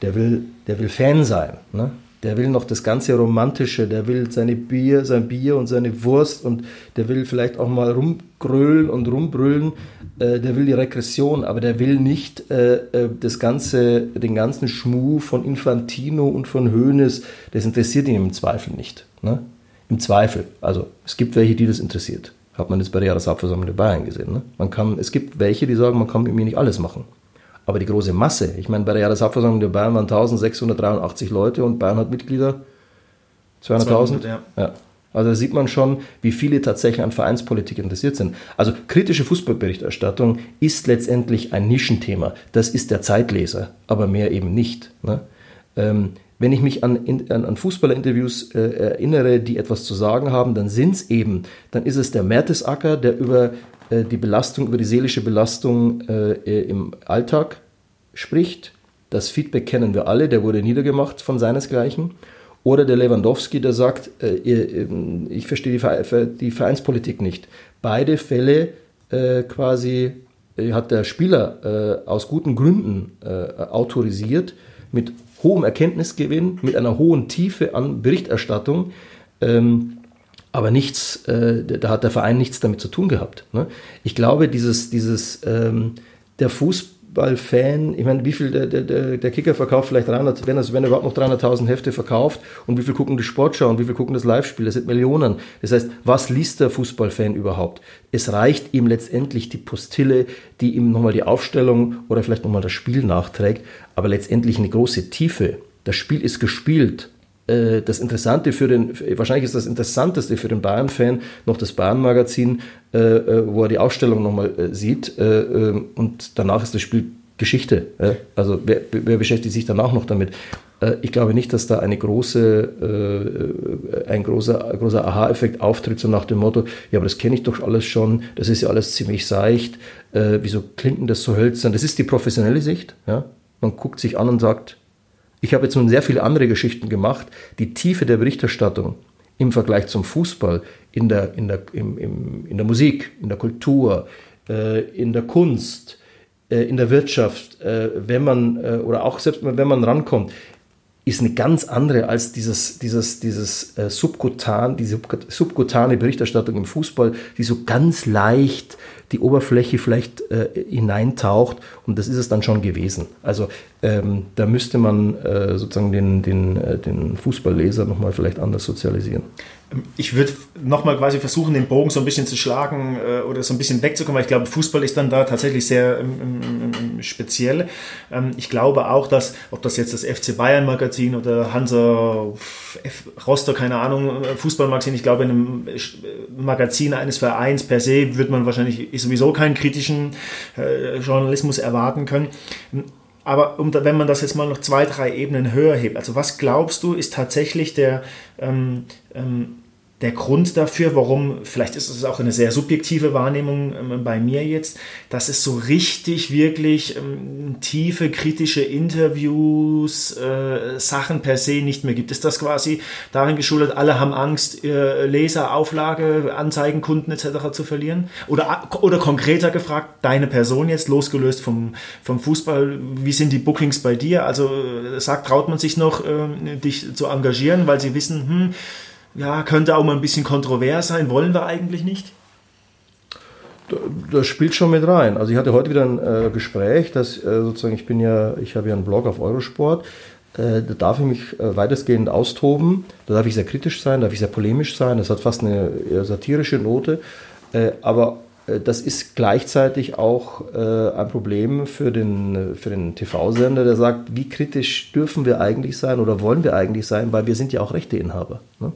der will, der will Fan sein. Ne? Der will noch das ganze Romantische, der will seine Bier, sein Bier und seine Wurst und der will vielleicht auch mal rumgrölen und rumbrüllen. Äh, der will die Regression, aber der will nicht äh, äh, das ganze, den ganzen Schmuh von Infantino und von Hoeneß. Das interessiert ihn im Zweifel nicht. Ne? Im Zweifel. Also es gibt welche, die das interessiert. Hat man jetzt bei der Jahreshauptversammlung der Bayern gesehen. Ne? Man kann, es gibt welche, die sagen, man kann mit mir nicht alles machen. Aber die große Masse, ich meine, bei der Jahreshauptversammlung der Bayern waren 1683 Leute und Bayern hat Mitglieder 200.000. Ja. ja. Also da sieht man schon, wie viele tatsächlich an Vereinspolitik interessiert sind. Also kritische Fußballberichterstattung ist letztendlich ein Nischenthema. Das ist der Zeitleser, aber mehr eben nicht. Ne? Ähm, wenn ich mich an, an, an Fußballerinterviews äh, erinnere, die etwas zu sagen haben, dann sind es eben, dann ist es der Mertesacker, der über äh, die Belastung, über die seelische Belastung äh, äh, im Alltag spricht. Das Feedback kennen wir alle, der wurde niedergemacht von seinesgleichen. Oder der Lewandowski, der sagt, äh, ähm, ich verstehe die, Vereinspolitik nicht. Beide Fälle äh, quasi hat der Spieler aus guten Gründen autorisiert, mit hohem Erkenntnisgewinn, mit einer hohen Tiefe an Berichterstattung. Ähm, aber nichts, äh, da hat der Verein nichts damit zu tun gehabt. Ne? Ich glaube, dieses, dieses ähm, der Fußballfan, ich meine, wie viel der, der, der Kicker verkauft vielleicht 300, wenn er, wenn er überhaupt noch 300.000 Hefte verkauft und wie viel gucken die Sportschau und wie viel gucken das Live-Spiel, das sind Millionen. Das heißt, was liest der Fußballfan überhaupt? Es reicht ihm letztendlich die Postille, die ihm nochmal die Aufstellung oder vielleicht nochmal das Spiel nachträgt, aber letztendlich eine große Tiefe. Das Spiel ist gespielt äh, das Interessante für den, wahrscheinlich ist das Interessanteste für den Bayern-Fan noch das Bayern-Magazin, äh, äh, wo er die Ausstellung nochmal sieht ähm, und danach ist das Spiel Geschichte. Also wer, wer, beschäftigt sich danach noch damit? Ich glaube nicht, dass da eine große, ein großer, großer Aha-Effekt auftritt, so nach dem Motto, ja, aber das kenne ich doch alles schon, das ist ja alles ziemlich seicht, wieso klingt das so hölzern? Das ist die professionelle Sicht. Ja? Man guckt sich an und sagt, ich habe jetzt nun sehr viele andere Geschichten gemacht. Die Tiefe der Berichterstattung im Vergleich zum Fußball, in der, in der, im, im, in der Musik, in der Kultur, äh, in der Kunst, äh, in der Wirtschaft, äh, wenn man, äh, oder auch selbst wenn man rankommt, ist eine ganz andere als dieses, dieses, dieses äh, subkutan, diese subkutane Berichterstattung im Fußball, die so ganz leicht die Oberfläche vielleicht äh, hineintaucht und das ist es dann schon gewesen. Also ähm, da müsste man äh, sozusagen den, den, äh, den Fußballleser nochmal vielleicht anders sozialisieren. Ich würde nochmal quasi versuchen, den Bogen so ein bisschen zu schlagen äh, oder so ein bisschen wegzukommen, weil ich glaube, Fußball ist dann da tatsächlich sehr ähm, ähm, ähm speziell. Ähm, ich glaube auch, dass, ob das jetzt das FC Bayern Magazin oder Hansa F Rostock, keine Ahnung, äh, Fußballmagazin, ich glaube, in einem äh, Magazin eines Vereins per se wird man wahrscheinlich sowieso keinen kritischen äh, Journalismus erwarten können. Aber um, wenn man das jetzt mal noch zwei, drei Ebenen höher hebt, also was glaubst du, ist tatsächlich der, ähm, ähm, der Grund dafür, warum, vielleicht ist es auch eine sehr subjektive Wahrnehmung ähm, bei mir jetzt, dass es so richtig, wirklich ähm, tiefe, kritische Interviews, äh, Sachen per se nicht mehr gibt. Ist das quasi darin geschuldet, alle haben Angst, äh, Leser, Auflage, Anzeigen, Kunden etc. zu verlieren? Oder, oder konkreter gefragt, deine Person jetzt, losgelöst vom, vom Fußball, wie sind die Bookings bei dir? Also äh, sagt, traut man sich noch, äh, dich zu engagieren, weil sie wissen, hm, ja, könnte auch mal ein bisschen kontrovers sein, wollen wir eigentlich nicht? Das spielt schon mit rein. Also ich hatte heute wieder ein äh, Gespräch, dass äh, sozusagen ich bin ja, ich habe ja einen Blog auf Eurosport. Äh, da darf ich mich äh, weitestgehend austoben. Da darf ich sehr kritisch sein, darf ich sehr polemisch sein. Das hat fast eine satirische Note. Äh, aber äh, das ist gleichzeitig auch ein Problem für den, für den TV-Sender, der sagt, wie kritisch dürfen wir eigentlich sein oder wollen wir eigentlich sein, weil wir sind ja auch Rechteinhaber. Ne?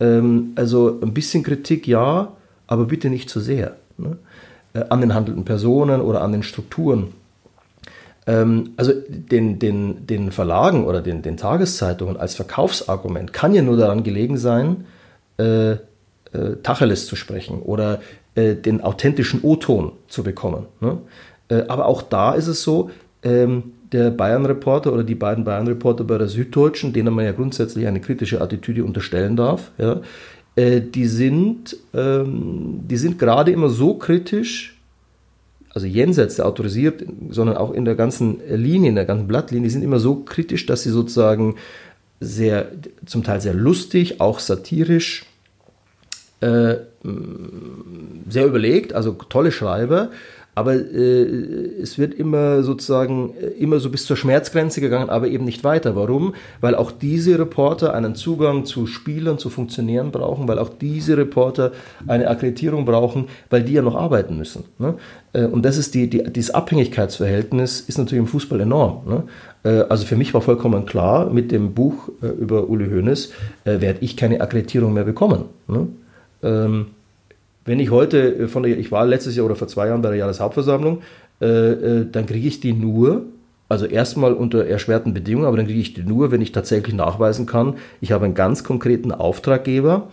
Ähm, also ein bisschen Kritik ja, aber bitte nicht zu sehr. Ne? Äh, an den handelnden Personen oder an den Strukturen. Ähm, also den, den, den Verlagen oder den, den Tageszeitungen als Verkaufsargument kann ja nur daran gelegen sein, äh, äh, Tacheles zu sprechen oder äh, den authentischen O-Ton zu bekommen. Ne? Äh, aber auch da ist es so, ähm, der Bayern-Reporter oder die beiden Bayern-Reporter bei der Süddeutschen, denen man ja grundsätzlich eine kritische Attitüde unterstellen darf, ja, äh, die sind, ähm, sind gerade immer so kritisch, also jenseits der autorisiert, sondern auch in der ganzen Linie, in der ganzen Blattlinie, die sind immer so kritisch, dass sie sozusagen sehr, zum Teil sehr lustig, auch satirisch, äh, sehr überlegt, also tolle Schreiber, aber äh, es wird immer sozusagen äh, immer so bis zur Schmerzgrenze gegangen, aber eben nicht weiter. Warum? Weil auch diese Reporter einen Zugang zu Spielern, zu Funktionären brauchen, weil auch diese Reporter eine Akkreditierung brauchen, weil die ja noch arbeiten müssen. Ne? Äh, und das ist die, die, dieses Abhängigkeitsverhältnis ist natürlich im Fußball enorm. Ne? Äh, also für mich war vollkommen klar, mit dem Buch über Uli Hoeneß werde ich keine Akkreditierung mehr bekommen. Ne? Ähm, wenn ich heute äh, von der, ich war letztes Jahr oder vor zwei Jahren bei der Jahreshauptversammlung, äh, äh, dann kriege ich die nur, also erstmal unter erschwerten Bedingungen, aber dann kriege ich die nur, wenn ich tatsächlich nachweisen kann, ich habe einen ganz konkreten Auftraggeber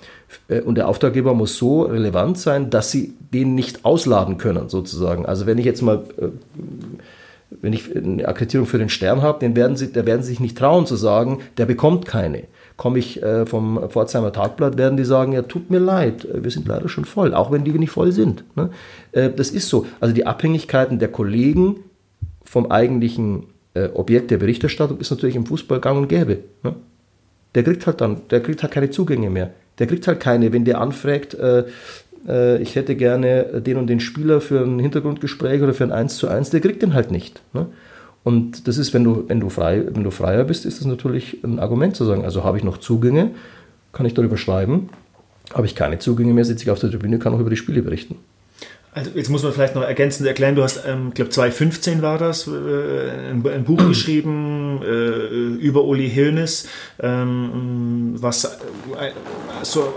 äh, und der Auftraggeber muss so relevant sein, dass sie den nicht ausladen können, sozusagen. Also wenn ich jetzt mal äh, wenn ich eine Akkreditierung für den Stern habe, den werden sie, da werden sie sich nicht trauen zu sagen, der bekommt keine komme ich äh, vom Pforzheimer Tagblatt, werden die sagen, ja, tut mir leid, äh, wir sind leider schon voll, auch wenn die nicht voll sind. Ne? Äh, das ist so. Also die Abhängigkeiten der Kollegen vom eigentlichen Objekt der Berichterstattung ist natürlich im Fußball gang und gäbe. Ne? Der kriegt halt dann, der kriegt halt keine Zugänge mehr. Der kriegt halt keine, wenn der anfragt, ich hätte gerne den und den Spieler für ein Hintergrundgespräch oder für ein 1 zu 1, der kriegt den halt nicht. Und das ist, wenn du, wenn du, frei, wenn du freier bist, ist das natürlich ein Argument zu sagen, also habe ich noch Zugänge, kann ich darüber schreiben. Habe ich keine Zugänge mehr, sitze ich auf der Tribüne, kann auch über die Spiele berichten. Also jetzt muss man vielleicht noch ergänzend erklären, du hast, ähm, glaube 2015 war das, äh, ein, ein, Buch geschrieben äh, über Uli Hilnes, ähm, was äh, so,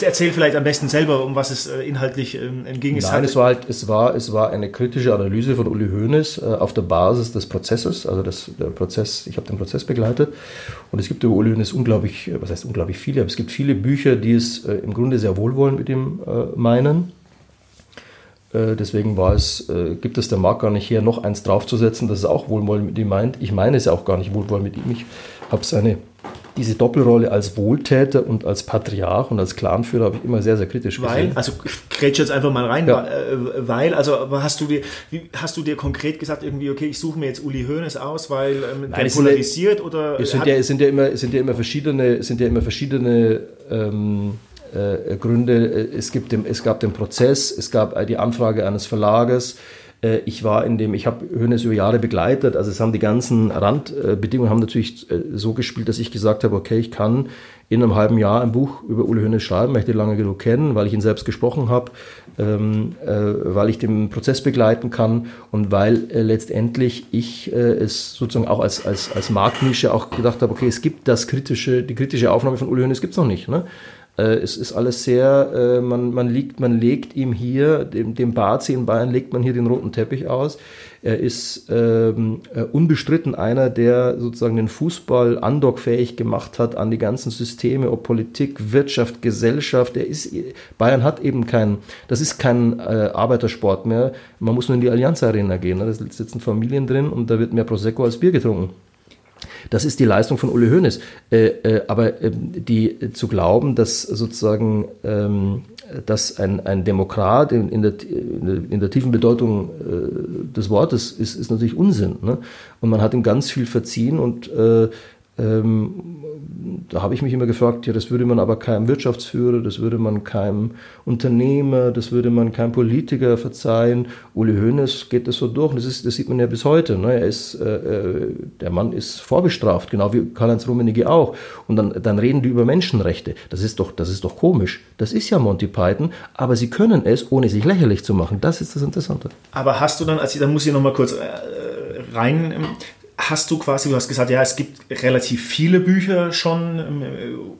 erzähl vielleicht am besten selber, um was es äh, inhaltlich ähm, ging. Nein, es war halt, es war, es war eine kritische Analyse von Uli Hoeneß äh, auf der Basis des Prozesses, also das, der Prozess, ich habe den Prozess begleitet. Und es gibt über Uli Hoeneß unglaublich, was heißt unglaublich viele, aber es gibt viele Bücher, die es äh, im Grunde sehr wohlwollend mit ihm meinen. äh, deswegen war es, äh, gibt es der Markt gar nicht her, noch eins draufzusetzen, das ist auch wohlwollend mit ihm meint. Ich meine es ja auch gar nicht wohlwollend mit ihm. Ich habe seine diese Doppelrolle als Wohltäter und als Patriarch und als Clanführer habe ich immer sehr, sehr kritisch weil, gesehen. Also grätsch jetzt einfach mal rein, ja. Äh, weil, also hast du dir, hast du dir konkret gesagt, irgendwie, okay, ich suche mir jetzt Uli Hoeneß aus, weil ähm, Nein, der polarisiert ja, oder. Es sind ja, es sind ja immer, es sind ja immer verschiedene, sind ja immer verschiedene ähm, äh, Gründe. Es, gibt den, es gab den Prozess, es gab die Anfrage eines Verlages. Äh, ich war in dem, ich habe Hönes über Jahre begleitet, also es haben die ganzen Randbedingungen haben natürlich äh, so gespielt, dass ich gesagt habe, okay, ich kann in einem halben Jahr ein Buch über Uli Hoeneß schreiben, weil ich den lange genug kennen, weil ich ihn selbst gesprochen habe, ähm, äh, weil ich den Prozess begleiten kann und weil äh, letztendlich ich äh, es sozusagen auch als, als, als Marktnische auch gedacht habe, okay, es gibt das kritische, die kritische Aufnahme von Uli Hoeneß gibt es noch nicht. Ne? Äh, es ist alles sehr, äh, man, man, liegt, man legt ihm hier, dem, dem Bazi in Bayern legt man hier den roten Teppich aus. Er ist ähm, äh, unbestritten einer, der sozusagen den Fußball andockfähig gemacht hat an die ganzen Systeme, ob Politik, Wirtschaft, Gesellschaft. Er ist, Bayern hat eben kein, das ist kein äh, Arbeitersport mehr. Man muss nur in die Allianz Arena gehen. Ne? Da sitzen Familien drin und da wird mehr Prosecco als Bier getrunken. Das ist die Leistung von Uli Hoeneß. Äh, äh, aber äh, die äh, zu glauben, dass sozusagen ähm, dass ein, ein Demokrat in, in, der, in, der, tiefen Bedeutung äh, des Wortes ist, ist natürlich Unsinn. Ne? Und man hat ihm ganz viel verziehen und äh, ähm, da habe ich mich immer gefragt, ja, das würde man aber keinem Wirtschaftsführer, das würde man keinem Unternehmer, das würde man keinem Politiker verzeihen. Uli Hoeneß geht das so durch das, ist, das sieht man ja bis heute. Ne? Er ist, äh, äh der Mann ist vorbestraft, genau wie Karl-Heinz Rummenigge auch. Und dann, dann reden die über Menschenrechte. Das ist, doch, das ist doch komisch. Das ist ja Monty Python, aber sie können es, ohne sich lächerlich zu machen. Das ist das Interessante. Aber hast du dann, also dann muss ich noch mal kurz äh, rein hast du quasi, du hast gesagt, ja, es gibt relativ viele Bücher schon ähm,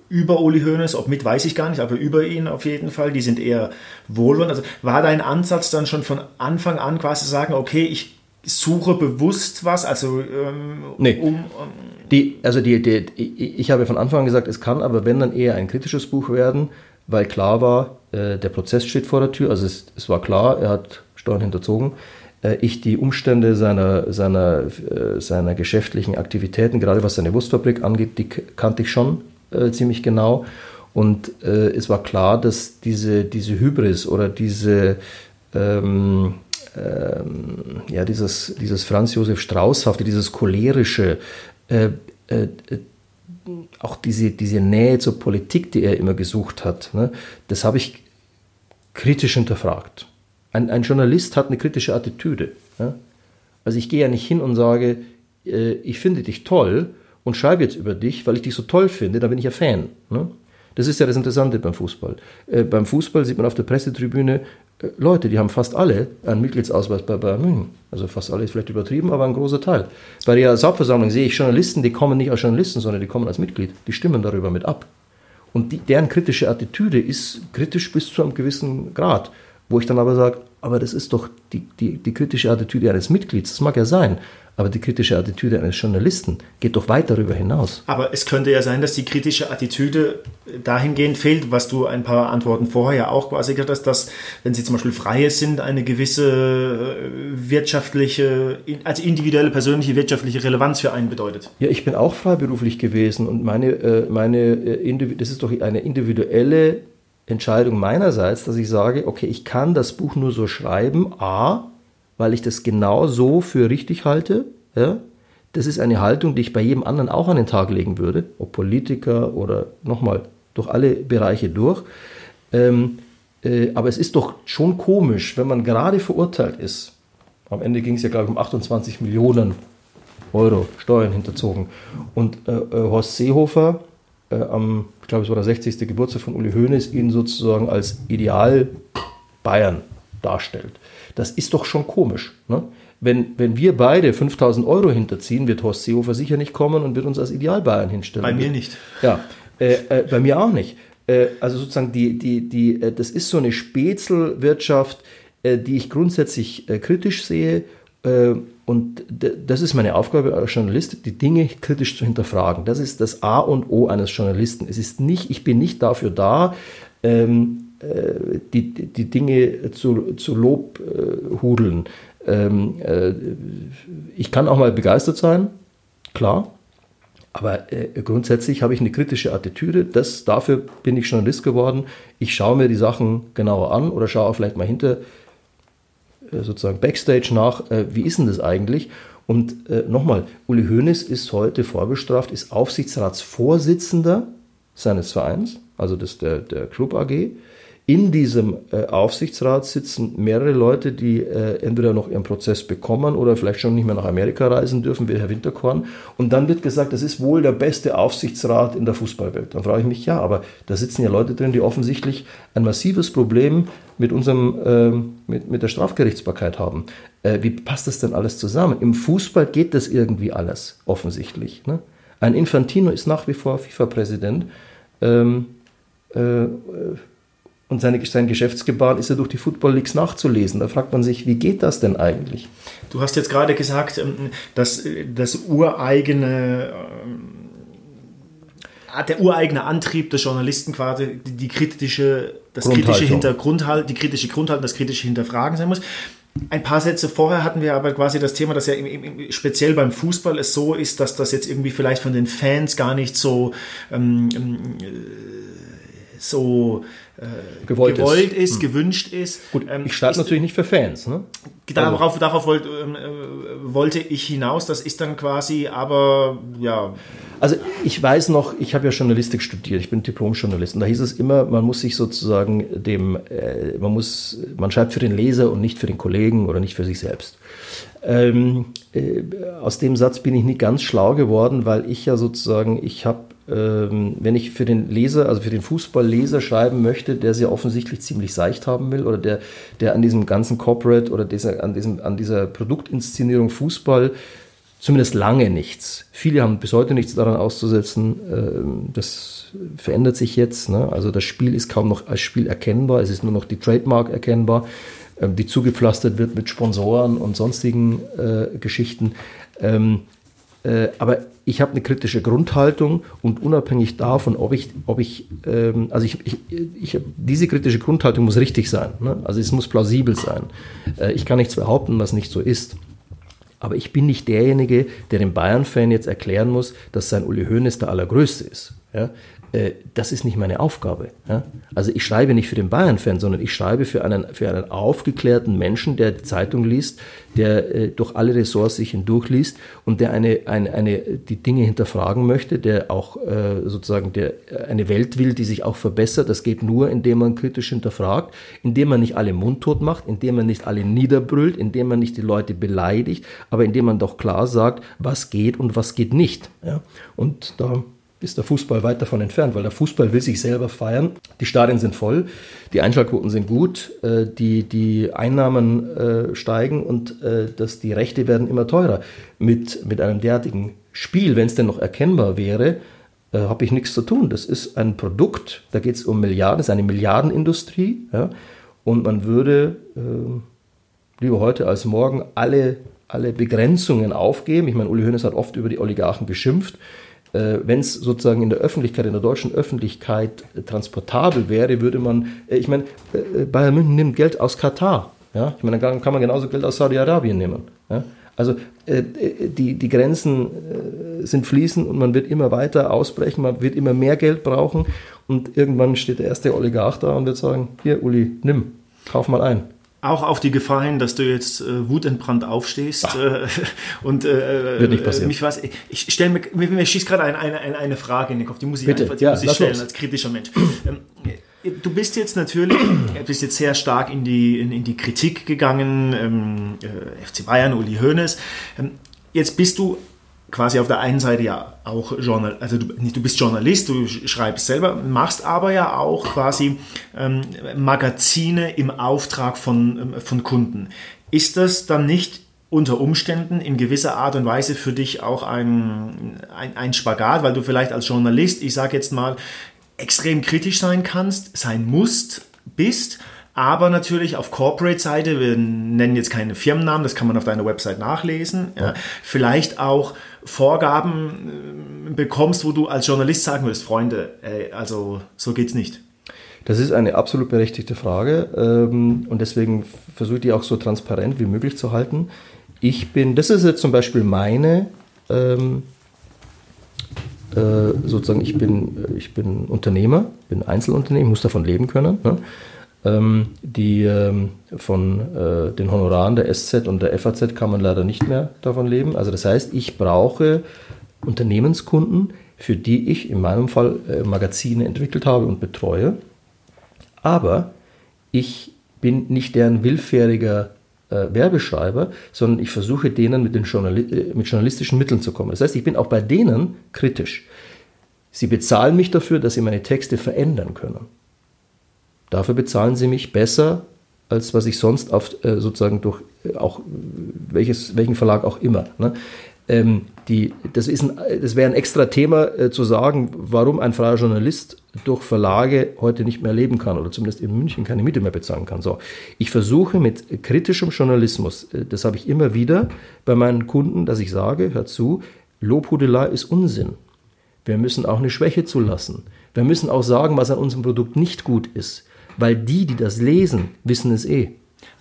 über Uli Hoeneß, ob mit weiß ich gar nicht, aber über ihn auf jeden Fall, die sind eher wohlwollend. Also war dein Ansatz dann schon von Anfang an quasi zu sagen, okay, ich suche bewusst was, also ähm, nee. um, um die, also die, die, ich habe von Anfang an gesagt, es kann aber wenn dann eher ein kritisches Buch werden, weil klar war, äh, der Prozess steht vor der Tür, also es, es war klar, er hat Steuern hinterzogen äh, ich die Umstände seiner, seiner, äh, seiner geschäftlichen Aktivitäten, gerade was seine Wurstfabrik angeht, die kannte ich schon äh, ziemlich genau. Und äh, es war klar, dass diese, diese Hybris oder diese, ähm, ähm, ja, dieses, dieses Franz Josef Straußhafte, dieses cholerische, äh, äh, auch diese, diese Nähe zur Politik, die er immer gesucht hat, ne, das habe ich kritisch hinterfragt. Ein, ein Journalist hat eine kritische Attitüde. Ja? Also ich gehe ja nicht hin und sage, äh, ich finde dich toll und schreibe jetzt über dich, weil ich dich so toll finde, dann bin ich ja Fan. Ne? Das ist ja das Interessante beim Fußball. Äh, beim Fußball sieht man auf der Pressetribüne äh, Leute, die haben fast alle einen Mitgliedsausweis bei Bayern München. Also fast alle ist vielleicht übertrieben, aber ein großer Teil. Bei der Hauptversammlung sehe ich Journalisten, die kommen nicht als Journalisten, sondern die kommen als Mitglied. Die stimmen darüber mit ab. Und die, deren kritische Attitüde ist kritisch bis zu einem gewissen Grad. Wo ich dann aber sage, aber das ist doch die, die, die kritische Attitüde eines Mitglieds, das mag ja sein, aber die kritische Attitüde eines Journalisten geht doch weit darüber hinaus. Aber es könnte ja sein, dass die kritische Attitüde dahingehend fehlt, was du ein paar Antworten vorher ja auch quasi gesagt hast, dass, wenn sie zum Beispiel freie sind, eine gewisse äh, wirtschaftliche, also individuelle, persönliche wirtschaftliche Relevanz für einen bedeutet. Ja, ich bin auch freiberuflich gewesen und meine, äh, meine äh, das ist doch eine individuelle Entscheidung meinerseits, dass ich sage, okay, ich kann das Buch nur so schreiben, a, weil ich das genau so für richtig halte, ja, das ist eine Haltung, die ich bei jedem anderen auch an den Tag legen würde, ob Politiker oder nochmal durch alle Bereiche durch. Ähm, äh, aber es ist doch schon komisch, wenn man gerade verurteilt ist. Am Ende ging es ja, glaube ich, um 28 Millionen Euro Steuern hinterzogen. Und äh, äh Horst Seehofer äh, am, ich glaube, es war der 60. Geburtstag von Uli Hoeneß, ihn sozusagen als Ideal Bayern darstellt. Das ist doch schon komisch. Ne? Wenn, wenn wir beide 5000 Euro hinterziehen, wird Horst Seehofer sicher nicht kommen und wird uns als Ideal Bayern hinstellen. Bei mir nicht. Ja, äh, äh, bei mir auch nicht. Äh, also sozusagen, die, die, die, äh, das ist so eine Spätzelwirtschaft, äh, die ich grundsätzlich kritisch sehe und das ist meine Aufgabe als Journalist, die Dinge kritisch zu hinterfragen. Das ist das A und O eines Journalisten. Es ist nicht, ich bin nicht dafür da, ähm, äh, die, die Dinge zu, zu Lob äh. Ähm, äh, ich kann auch mal begeistert sein, klar. Aber äh, grundsätzlich habe ich eine kritische Attitüde. Das, dafür bin ich Journalist geworden. Ich schaue mir die Sachen genauer an oder schaue vielleicht mal hinter äh, sozusagen Backstage nach, äh, wie ist denn das eigentlich? Und äh, nochmal, Uli Hoeneß ist heute vorbestraft, ist Aufsichtsratsvorsitzender seines Vereins, also des, der, der Club AG. In diesem äh, Aufsichtsrat sitzen mehrere Leute, die äh, entweder noch ihren Prozess bekommen oder vielleicht schon nicht mehr nach Amerika reisen dürfen, wie Herr Winterkorn. Und dann wird gesagt, das ist wohl der beste Aufsichtsrat in der Fußballwelt. Dann frage ich mich, ja, aber da sitzen ja Leute drin, die offensichtlich ein massives Problem mit unserem, äh, mit, mit der Strafgerichtsbarkeit haben. Äh, wie passt das denn alles zusammen? Im Fußball geht das irgendwie alles, offensichtlich. Ne? Ein Infantino ist nach wie vor FIFA-Präsident. Ähm, äh, und seine, sein Geschäftsgebaren ist ja durch die Football Leagues nachzulesen. Da fragt man sich, wie geht das denn eigentlich? Du hast jetzt gerade gesagt, ähm, dass das ureigene ähm, der ureigene Antrieb des Journalisten quasi die, kritische, das kritische Hintergrundhalt, die kritische Grundhaltung, das kritische Hinterfragen sein muss. Ein paar Sätze vorher hatten wir aber quasi das Thema, dass ja im, im, speziell beim Fußball es so ist, dass das jetzt irgendwie vielleicht von den Fans gar nicht so ähm, ähm so äh, gewollt, gewollt, ist, ist hm. gewünscht ist. Gut, ähm, ich schreibe natürlich nicht für Fans. Ne? Darauf, also. darauf wollt, ähm, äh, wollte ich hinaus. Das ist dann quasi, aber ja. Also ich weiß noch, ich habe ja Journalistik studiert. Ich bin Diplom-Journalist und da hieß es immer, man muss sich sozusagen dem, äh, man muss, man schreibt für den Leser und nicht für den Kollegen oder nicht für sich selbst. Ähm, äh, aus dem Satz bin ich nicht ganz schlau geworden, weil ich ja sozusagen, ich habe wenn ich für den Leser, also für den Fußballleser schreiben möchte, der sie offensichtlich ziemlich seicht haben will oder der, der an diesem ganzen Corporate oder dieser, an, diesem, an dieser Produktinszenierung Fußball zumindest lange nichts. Viele haben bis heute nichts daran auszusetzen. Ähm, das verändert sich jetzt. Ne? Also das Spiel ist kaum noch als Spiel erkennbar. Es ist nur noch die Trademark erkennbar, ähm, die zugepflastert wird mit Sponsoren und sonstigen äh, Geschichten. Ähm, äh, aber ich habe eine kritische Grundhaltung und unabhängig davon, ob ich, ob ich, ähm, also ich, ich, ich, diese kritische Grundhaltung muss richtig sein. Ne? Also es muss plausibel sein. Äh, ich kann nichts behaupten, was nicht so ist. Aber ich bin nicht derjenige, der dem Bayern-Fan jetzt erklären muss, dass sein Uli Hoeneß der Allergrößte ist. Ja? Äh, das ist nicht meine Aufgabe. Ja? Also ich schreibe nicht für den Bayern-Fan, sondern ich schreibe für einen, für einen aufgeklärten Menschen, der die Zeitung liest, der äh, durch alle Ressorts sich hindurchliest und der eine, eine, eine, die Dinge hinterfragen möchte, der auch äh, sozusagen der, eine Welt will, die sich auch verbessert. Das geht nur, indem man kritisch hinterfragt, indem man nicht alle mundtot macht, indem man nicht alle niederbrüllt, indem man nicht die Leute beleidigt, aber indem man doch klar sagt, was geht und was geht nicht. Ja? Und da ist der Fußball weit davon entfernt, weil der Fußball will sich selber feiern. Die Stadien sind voll, die Einschaltquoten sind gut, äh, die, die Einnahmen äh, steigen und äh, das, die Rechte werden immer teurer. Mit, mit einem derartigen Spiel, wenn es denn noch erkennbar wäre, habe ich nichts zu tun. Das ist ein Produkt, da geht es um Milliarden, das ist eine Milliardenindustrie. Ja, und man würde äh, lieber heute als morgen alle, alle Begrenzungen aufgeben. Ich meine, Uli Hoeneß hat oft über die Oligarchen geschimpft äh, wenn es sozusagen in der Öffentlichkeit, in der deutschen Öffentlichkeit äh, transportabel wäre, würde man, äh, ich meine, äh, Bayern München nimmt Geld aus Katar. Ja? Ich meine, dann kann man genauso Geld aus Saudi-Arabien nehmen. Ja? Also äh, die, die Grenzen äh, sind fließend und man wird immer weiter ausbrechen, man wird immer mehr Geld brauchen und irgendwann steht der erste Oligarch da und wird sagen, hier Uli, nimm, kauf mal ein auch auf die Gefahr hin, dass du jetzt äh, wutentbrannt aufstehst äh, und äh, Wird nicht passieren. mich was. Ich stelle mir, mir, mir schießt gerade ein, eine, eine, eine Frage in den Kopf, die muss ich Bitte, einfach die ja, muss ich stellen los. als kritischer Mensch. Ähm, du bist jetzt natürlich, du bist jetzt sehr stark in die, in, in die Kritik gegangen, ähm, äh, FC Bayern, Uli Hoeneß. Ähm, jetzt bist du quasi auf der einen Seite ja auch Journal, also du, du bist Journalist, du schreibst selber, machst aber ja auch quasi ähm, Magazine im Auftrag von, ähm, von Kunden. Ist das dann nicht unter Umständen in gewisser Art und Weise für dich auch ein, ein, ein Spagat, weil du vielleicht als Journalist, ich sage jetzt mal, extrem kritisch sein kannst, sein musst, bist, aber natürlich auf Corporate-Seite, wir nennen jetzt keine Firmennamen, das kann man auf deiner Website nachlesen, ja, vielleicht auch Vorgaben äh, bekommst, wo du als Journalist sagen würdest, Freunde, ey, also so geht's nicht? Das ist eine absolut berechtigte Frage ähm, und deswegen versuche ich die auch so transparent wie möglich zu halten. Ich bin, das ist jetzt zum Beispiel meine, ähm, äh, sozusagen, ich bin, ich bin Unternehmer, bin Einzelunternehmer, muss davon leben können. Ne? Ähm, die ähm, von äh, den Honoraren der SZ und der FAZ kann man leider nicht mehr davon leben. Also das heißt, ich brauche Unternehmenskunden, für die ich in meinem Fall äh, Magazine entwickelt habe und betreue. Aber ich bin nicht deren willfähriger äh, Werbeschreiber, sondern ich versuche denen mit, den Journali äh, mit journalistischen Mitteln zu kommen. Das heißt, ich bin auch bei denen kritisch. Sie bezahlen mich dafür, dass sie meine Texte verändern können. Dafür bezahlen sie mich besser, als was ich sonst auf, äh, sozusagen durch äh, auch welches, welchen Verlag auch immer. Ne? Ähm, die, das, ist ein, das wäre ein extra Thema äh, zu sagen, warum ein freier Journalist durch Verlage heute nicht mehr leben kann oder zumindest in München keine Miete mehr bezahlen kann. So, ich versuche mit kritischem Journalismus, äh, das habe ich immer wieder bei meinen Kunden, dass ich sage, hör zu, Lobhudelei ist Unsinn. Wir müssen auch eine Schwäche zulassen. Wir müssen auch sagen, was an unserem Produkt nicht gut ist, weil die, die das lesen, wissen es eh.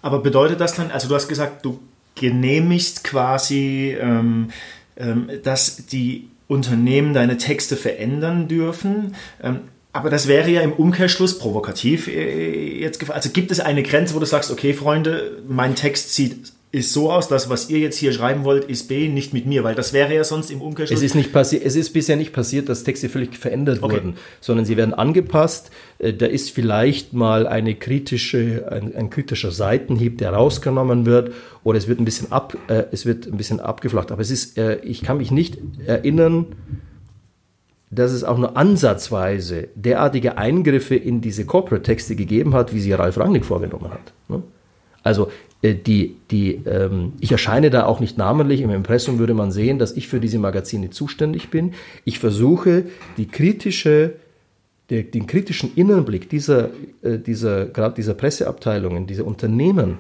Aber bedeutet das dann, also du hast gesagt, du genehmigst quasi, ähm, ähm, dass die Unternehmen deine Texte verändern dürfen. Ähm, aber das wäre ja im Umkehrschluss provokativ äh, jetzt Also gibt es eine Grenze, wo du sagst, okay, Freunde, mein Text sieht ist so aus, dass was ihr jetzt hier schreiben wollt, ist B, nicht mit mir, weil das wäre ja sonst im Umkehrschluss. Es ist, nicht passi es ist bisher nicht passiert, dass Texte völlig verändert okay. wurden, sondern sie werden angepasst. Äh, da ist vielleicht mal eine kritische, ein, ein, kritischer Seitenhieb, der rausgenommen wird, oder es wird ein bisschen ab, äh, es wird ein bisschen abgeflacht. Aber es ist, äh, ich kann mich nicht erinnern, dass es auch nur ansatzweise derartige Eingriffe in diese Corporate-Texte gegeben hat, wie sie Ralf Rangnick vorgenommen hat. Ne? Also äh, die, die, ähm, ich erscheine da auch nicht namentlich. Im Impressum würde man sehen, dass ich für diese Magazine zuständig bin. Ich versuche, die kritische, der, den kritischen Innenblick dieser, äh, dieser, gerade dieser Presseabteilungen, dieser Unternehmen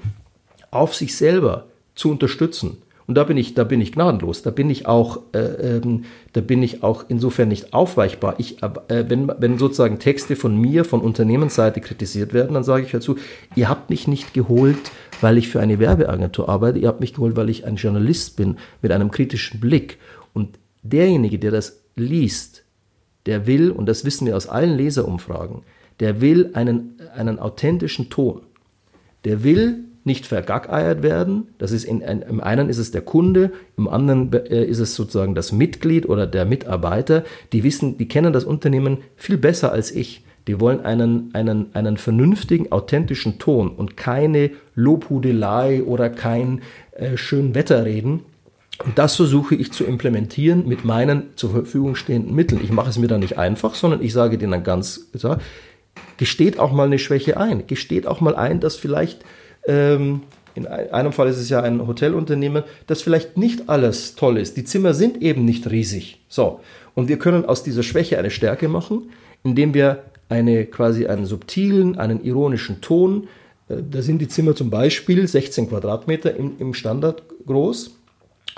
auf sich selber zu unterstützen. Und da bin ich, da bin ich gnadenlos. Da bin ich auch, äh, ähm, da bin ich auch insofern nicht aufweichbar. Ich, äh, wenn, wenn sozusagen Texte von mir, von Unternehmensseite kritisiert werden, dann sage ich dazu, ihr habt mich nicht geholt, weil ich für eine Werbeagentur arbeite. Ihr habt mich geholt, weil ich ein Journalist bin mit einem kritischen Blick. Und derjenige, der das liest, der will, und das wissen wir aus allen Leserumfragen, der will einen, einen authentischen Ton. Der will nicht vergackeiert werden. Das ist in, in, im einen ist es der Kunde, im anderen äh, ist es sozusagen das Mitglied oder der Mitarbeiter. Die wissen, die kennen das Unternehmen viel besser als ich. Die wollen einen, einen, einen vernünftigen, authentischen Ton und keine Lobhudelei oder kein äh, schön Wetterreden. Und das versuche ich zu implementieren mit meinen zur Verfügung stehenden Mitteln. Ich mache es mir dann nicht einfach, sondern ich sage denen dann ganz, gesteht auch mal eine Schwäche ein. Gesteht auch mal ein, dass vielleicht, ähm, in einem Fall ist es ja ein Hotelunternehmen, dass vielleicht nicht alles toll ist. Die Zimmer sind eben nicht riesig. So. Und wir können aus dieser Schwäche eine Stärke machen, indem wir eine, quasi einen subtilen, einen ironischen Ton. Äh, da sind die Zimmer zum Beispiel 16 Quadratmeter im, im Standard groß.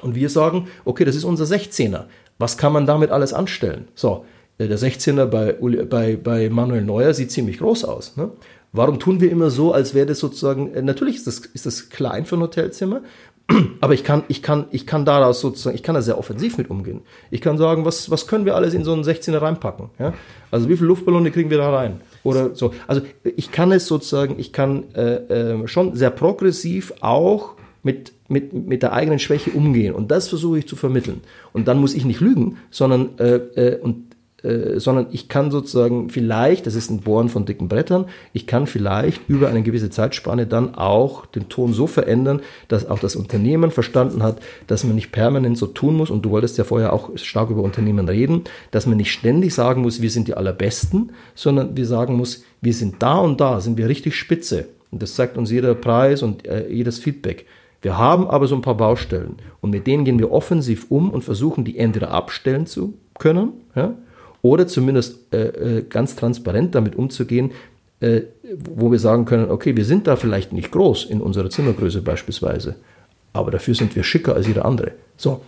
Und wir sagen, okay, das ist unser 16er. Was kann man damit alles anstellen? So, äh, der 16er bei, bei, bei Manuel Neuer sieht ziemlich groß aus. Ne? Warum tun wir immer so, als wäre das sozusagen, äh, natürlich ist das, ist das klein für ein Hotelzimmer, aber ich kann, ich kann, ich kann daraus sozusagen, ich kann da sehr offensiv mit umgehen. Ich kann sagen, was, was können wir alles in so einen 16er reinpacken? Ja? Also wie viele Luftballone kriegen wir da rein? Oder so. Also ich kann es sozusagen, ich kann äh, äh, schon sehr progressiv auch mit, mit, mit der eigenen Schwäche umgehen. Und das versuche ich zu vermitteln. Und dann muss ich nicht lügen, sondern äh, äh, und äh, sondern ich kann sozusagen vielleicht, das ist ein Bohren von dicken Brettern, ich kann vielleicht über eine gewisse Zeitspanne dann auch den Ton so verändern, dass auch das Unternehmen verstanden hat, dass man nicht permanent so tun muss, und du wolltest ja vorher auch stark über Unternehmen reden, dass man nicht ständig sagen muss, wir sind die Allerbesten, sondern wir sagen muss, wir sind da und da, sind wir richtig spitze. Und das zeigt uns jeder Preis und äh, jedes Feedback. Wir haben aber so ein paar Baustellen und mit denen gehen wir offensiv um und versuchen, die entweder abstellen zu können, ja, oder zumindest äh, äh, ganz transparent damit umzugehen, äh, wo wir sagen können, okay, wir sind da vielleicht nicht groß in unserer Zimmergröße beispielsweise, aber dafür sind wir schicker als jeder andere. So,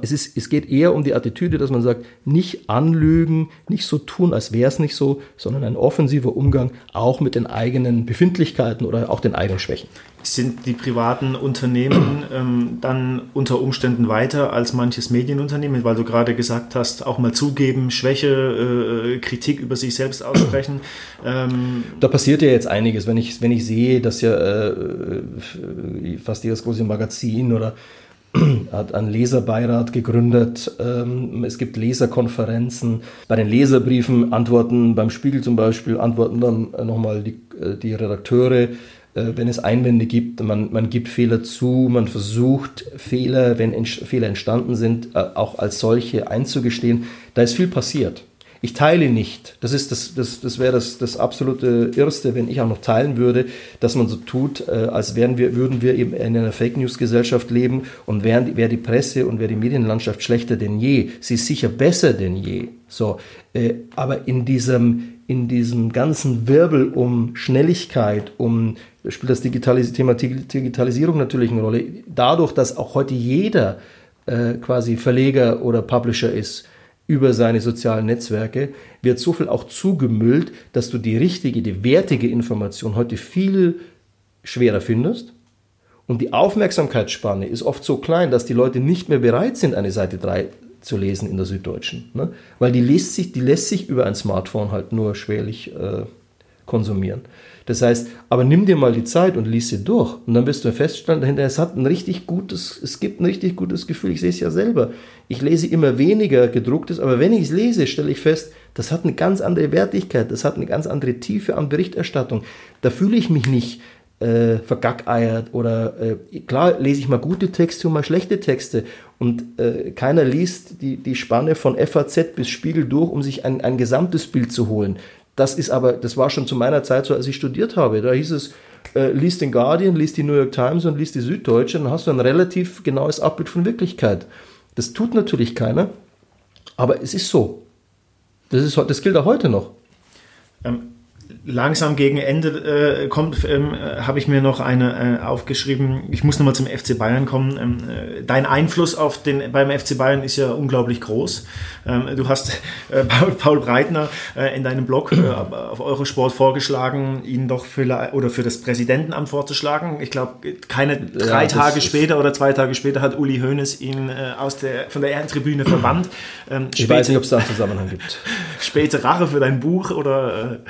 es, ist, es geht eher um die Attitüde, dass man sagt, nicht anlügen, nicht so tun, als wäre es nicht so, sondern ein offensiver Umgang auch mit den eigenen Befindlichkeiten oder auch den eigenen Schwächen. Sind die privaten Unternehmen ähm, dann unter Umständen weiter als manches Medienunternehmen, weil du gerade gesagt hast, auch mal zugeben, Schwäche, äh, Kritik über sich selbst aussprechen? Ähm da passiert ja jetzt einiges, wenn ich, wenn ich sehe, dass ja äh, fast jedes große Magazin oder hat einen Leserbeirat gegründet. Ähm, es gibt Leserkonferenzen. Bei den Leserbriefen antworten, beim Spiegel zum Beispiel, antworten dann äh, nochmal die, äh, die Redakteure, äh, wenn es Einwände gibt. Man, man gibt Fehler zu, man versucht Fehler, wenn Fehler entstanden sind, auch als solche einzugestehen. Da ist viel passiert. Ich teile nicht. Das ist das, das, das wäre das, das absolute Irrste, wenn ich auch noch teilen würde, dass man so tut, äh, als wären wir, würden wir eben in einer Fake News Gesellschaft leben und wären, wäre die Presse und wäre die Medienlandschaft schlechter denn je. Sie ist sicher besser denn je. So, äh, aber in diesem in diesem ganzen Wirbel um Schnelligkeit, um spielt das Digitalis Thema Digitalisierung natürlich eine Rolle. Dadurch, dass auch heute jeder äh, quasi Verleger oder Publisher ist über seine sozialen Netzwerke, wird so viel auch zugemüllt, dass du die richtige, die wertige Information heute viel schwerer findest. Und die Aufmerksamkeitsspanne ist oft so klein, dass die Leute nicht mehr bereit sind, eine Seite 3 zu lesen in der Süddeutschen. Ne? Weil die lässt, sich, die lässt sich über ein Smartphone halt nur schwerlich äh, konsumieren. Das heißt, aber nimm dir mal die Zeit und lies sie durch. Und dann wirst du feststellen, dahinter, es hat ein richtig gutes, es gibt ein richtig gutes Gefühl. Ich sehe es ja selber. Ich lese immer weniger gedrucktes, aber wenn ich es lese, stelle ich fest, das hat eine ganz andere Wertigkeit, das hat eine ganz andere Tiefe an Berichterstattung. Da fühle ich mich nicht äh, vergackeiert oder äh, klar lese ich mal gute Texte und mal schlechte Texte und äh, keiner liest die, die Spanne von FAZ bis Spiegel durch, um sich ein, ein gesamtes Bild zu holen. Das ist aber, das war schon zu meiner Zeit so, als ich studiert habe. Da hieß es, äh, liest den Guardian, liest die New York Times und liest die Süddeutsche, dann hast du ein relativ genaues Abbild von Wirklichkeit. Das tut natürlich keiner, aber es ist so. Das, ist, das gilt auch heute noch. Ähm, langsam gegen Ende äh, kommt, ähm, äh, habe ich mir noch eine äh, aufgeschrieben. Ich muss nochmal zum FC Bayern kommen. Ähm, äh, dein Einfluss auf den beim FC Bayern ist ja unglaublich groß. Ähm, du hast äh, Paul, Paul, Breitner äh, in deinem Blog auf Eurosport vorgeschlagen, ihn doch für oder für das Präsidentenamt vorzuschlagen. Ich glaube, keine drei ja, Tage später oder zwei Tage später hat Uli Hoeneß ihn aus der von der Ehrentribüne verbannt. Ähm, ich späte, weiß nicht, ob es da einen Zusammenhang gibt. Späte Rache für dein Buch oder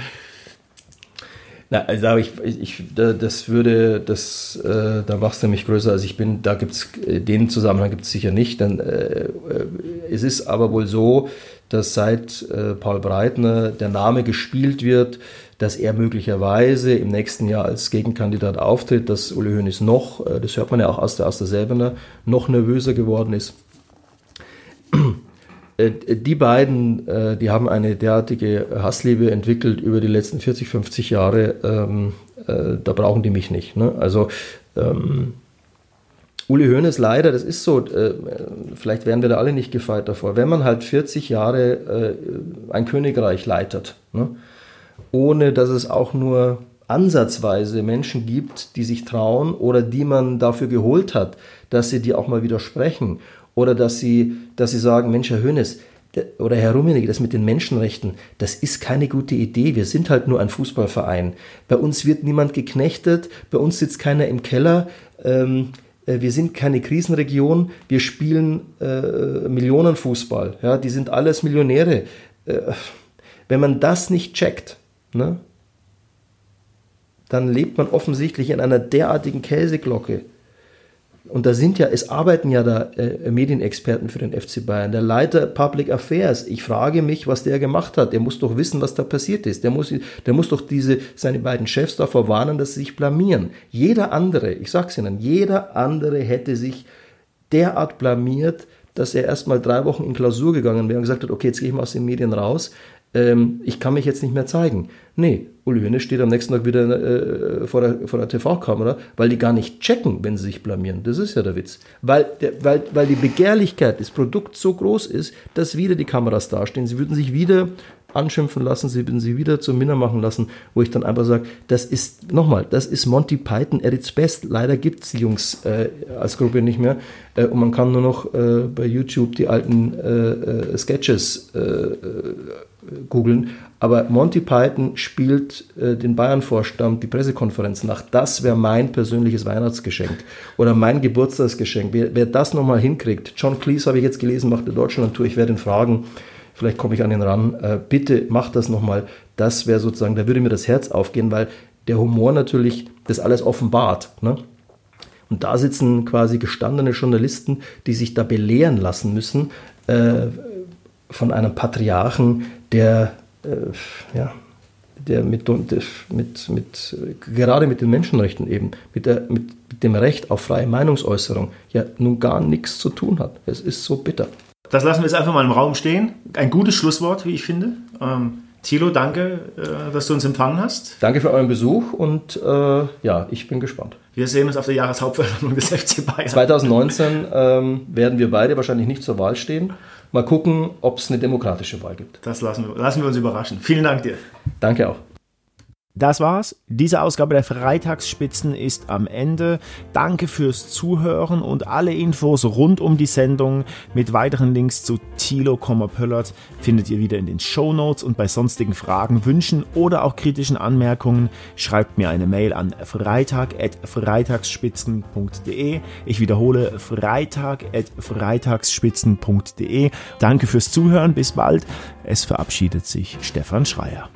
na, also ich, ich, das würde, das, äh, da machst du mich größer als ich bin. Da gibt es, äh, den Zusammenhang gibt es sicher nicht. Dann, äh, äh, es ist aber wohl so, dass seit äh, Paul Breitner der Name gespielt wird, dass er möglicherweise im nächsten Jahr als Gegenkandidat auftritt, dass Uli Hoeneß noch, äh, das hört man ja auch aus der, aus der Selbener, noch nervöser geworden ist. Äh, die beiden, äh, die haben eine derartige Hassliebe entwickelt über die letzten 40, 50 Jahre, ähm, äh, da brauchen die mich nicht. Ne? Also ähm, Uli Hoeneß leider, das ist so, äh, vielleicht wären wir da alle nicht gefeit davor, wenn man halt 40 Jahre äh, ein Königreich leitet, ne? ohne dass es auch nur ansatzweise Menschen gibt, die sich trauen oder die man dafür geholt hat, dass sie die auch mal widersprechen oder dass sie, dass sie sagen, Mensch, Herr Hönes oder Herr Rummenigge, das mit den Menschenrechten, das ist keine gute Idee. Wir sind halt nur ein Fußballverein. Bei uns wird niemand geknechtet, bei uns sitzt keiner im Keller. Ähm, äh, wir sind keine Krisenregion, wir spielen äh, Millionenfußball. Ja, die sind alles Millionäre. Äh, wenn man das nicht checkt, ne, dann lebt man offensichtlich in einer derartigen Käseglocke und da sind ja, es arbeiten ja da äh, Medienexperten für den FC Bayern. Der Leiter Public Affairs, ich frage mich, was der gemacht hat. Der muss doch wissen, was da passiert ist. Der muss, der muss doch diese, seine beiden Chefs davor warnen, dass sie sich blamieren. Jeder andere, ich sag's Ihnen, jeder andere hätte sich derart blamiert, dass er erst mal drei Wochen in Klausur gegangen wäre und gesagt hat, okay, jetzt gehe ich mal aus den Medien raus, ähm, ich kann mich jetzt nicht mehr zeigen. Nee, Uli Hoeneß steht am nächsten Tag wieder äh, vor der, vor der TV-Kamera, weil die gar nicht checken, wenn sie sich blamieren. Das ist ja der Witz. Weil, der, weil, weil die Begehrlichkeit des Produkts so groß ist, dass wieder die Kameras dastehen. Sie würden sich wieder anschimpfen lassen, sie sie wieder zum Minner machen lassen, wo ich dann einfach sage, das ist, nochmal, das ist Monty Python at its best. Leider gibt es die Jungs äh, als Gruppe nicht mehr. Äh, und man kann nur noch äh, bei YouTube die alten äh, äh, Sketches äh, googeln. Aber Monty Python spielt den Bayern-Vorstand die Pressekonferenz nach. Das wäre mein persönliches Weihnachtsgeschenk oder mein Geburtstagsgeschenk. Wer, wer das nochmal hinkriegt, John Cleese habe ich jetzt gelesen, macht eine Deutschland-Tour. Ich werde ihn fragen, vielleicht komme ich an ihn ran. Äh, bitte macht das nochmal. Das wäre sozusagen, da würde mir das Herz aufgehen, weil der Humor natürlich das alles offenbart. Ne? Und da sitzen quasi gestandene Journalisten, die sich da belehren lassen müssen äh, von einem Patriarchen, der, äh, ja, der mit, mit, mit, gerade mit den Menschenrechten eben, mit, der, mit dem Recht auf freie Meinungsäußerung ja nun gar nichts zu tun hat. Es ist so bitter. Das lassen wir jetzt einfach mal im Raum stehen. Ein gutes Schlusswort, wie ich finde. Ähm, Thilo, danke, äh, dass du uns empfangen hast. Danke für euren Besuch und äh, ja, ich bin gespannt. Wir sehen uns auf der Jahreshauptversammlung des FC Bayern. 2019 ähm, werden wir beide wahrscheinlich nicht zur Wahl stehen. Mal gucken, ob es eine demokratische Wahl gibt. Das lassen wir, lassen wir uns überraschen. Vielen Dank dir. Danke auch. Das war's. Diese Ausgabe der Freitagsspitzen ist am Ende. Danke fürs Zuhören und alle Infos rund um die Sendung mit weiteren Links zu Thilo Pöllert findet ihr wieder in den Show Notes und bei sonstigen Fragen, Wünschen oder auch kritischen Anmerkungen schreibt mir eine Mail an freitag@freitagsspitzen.de. Ich wiederhole freitag@freitagsspitzen.de. Danke fürs Zuhören. Bis bald. Es verabschiedet sich Stefan Schreier.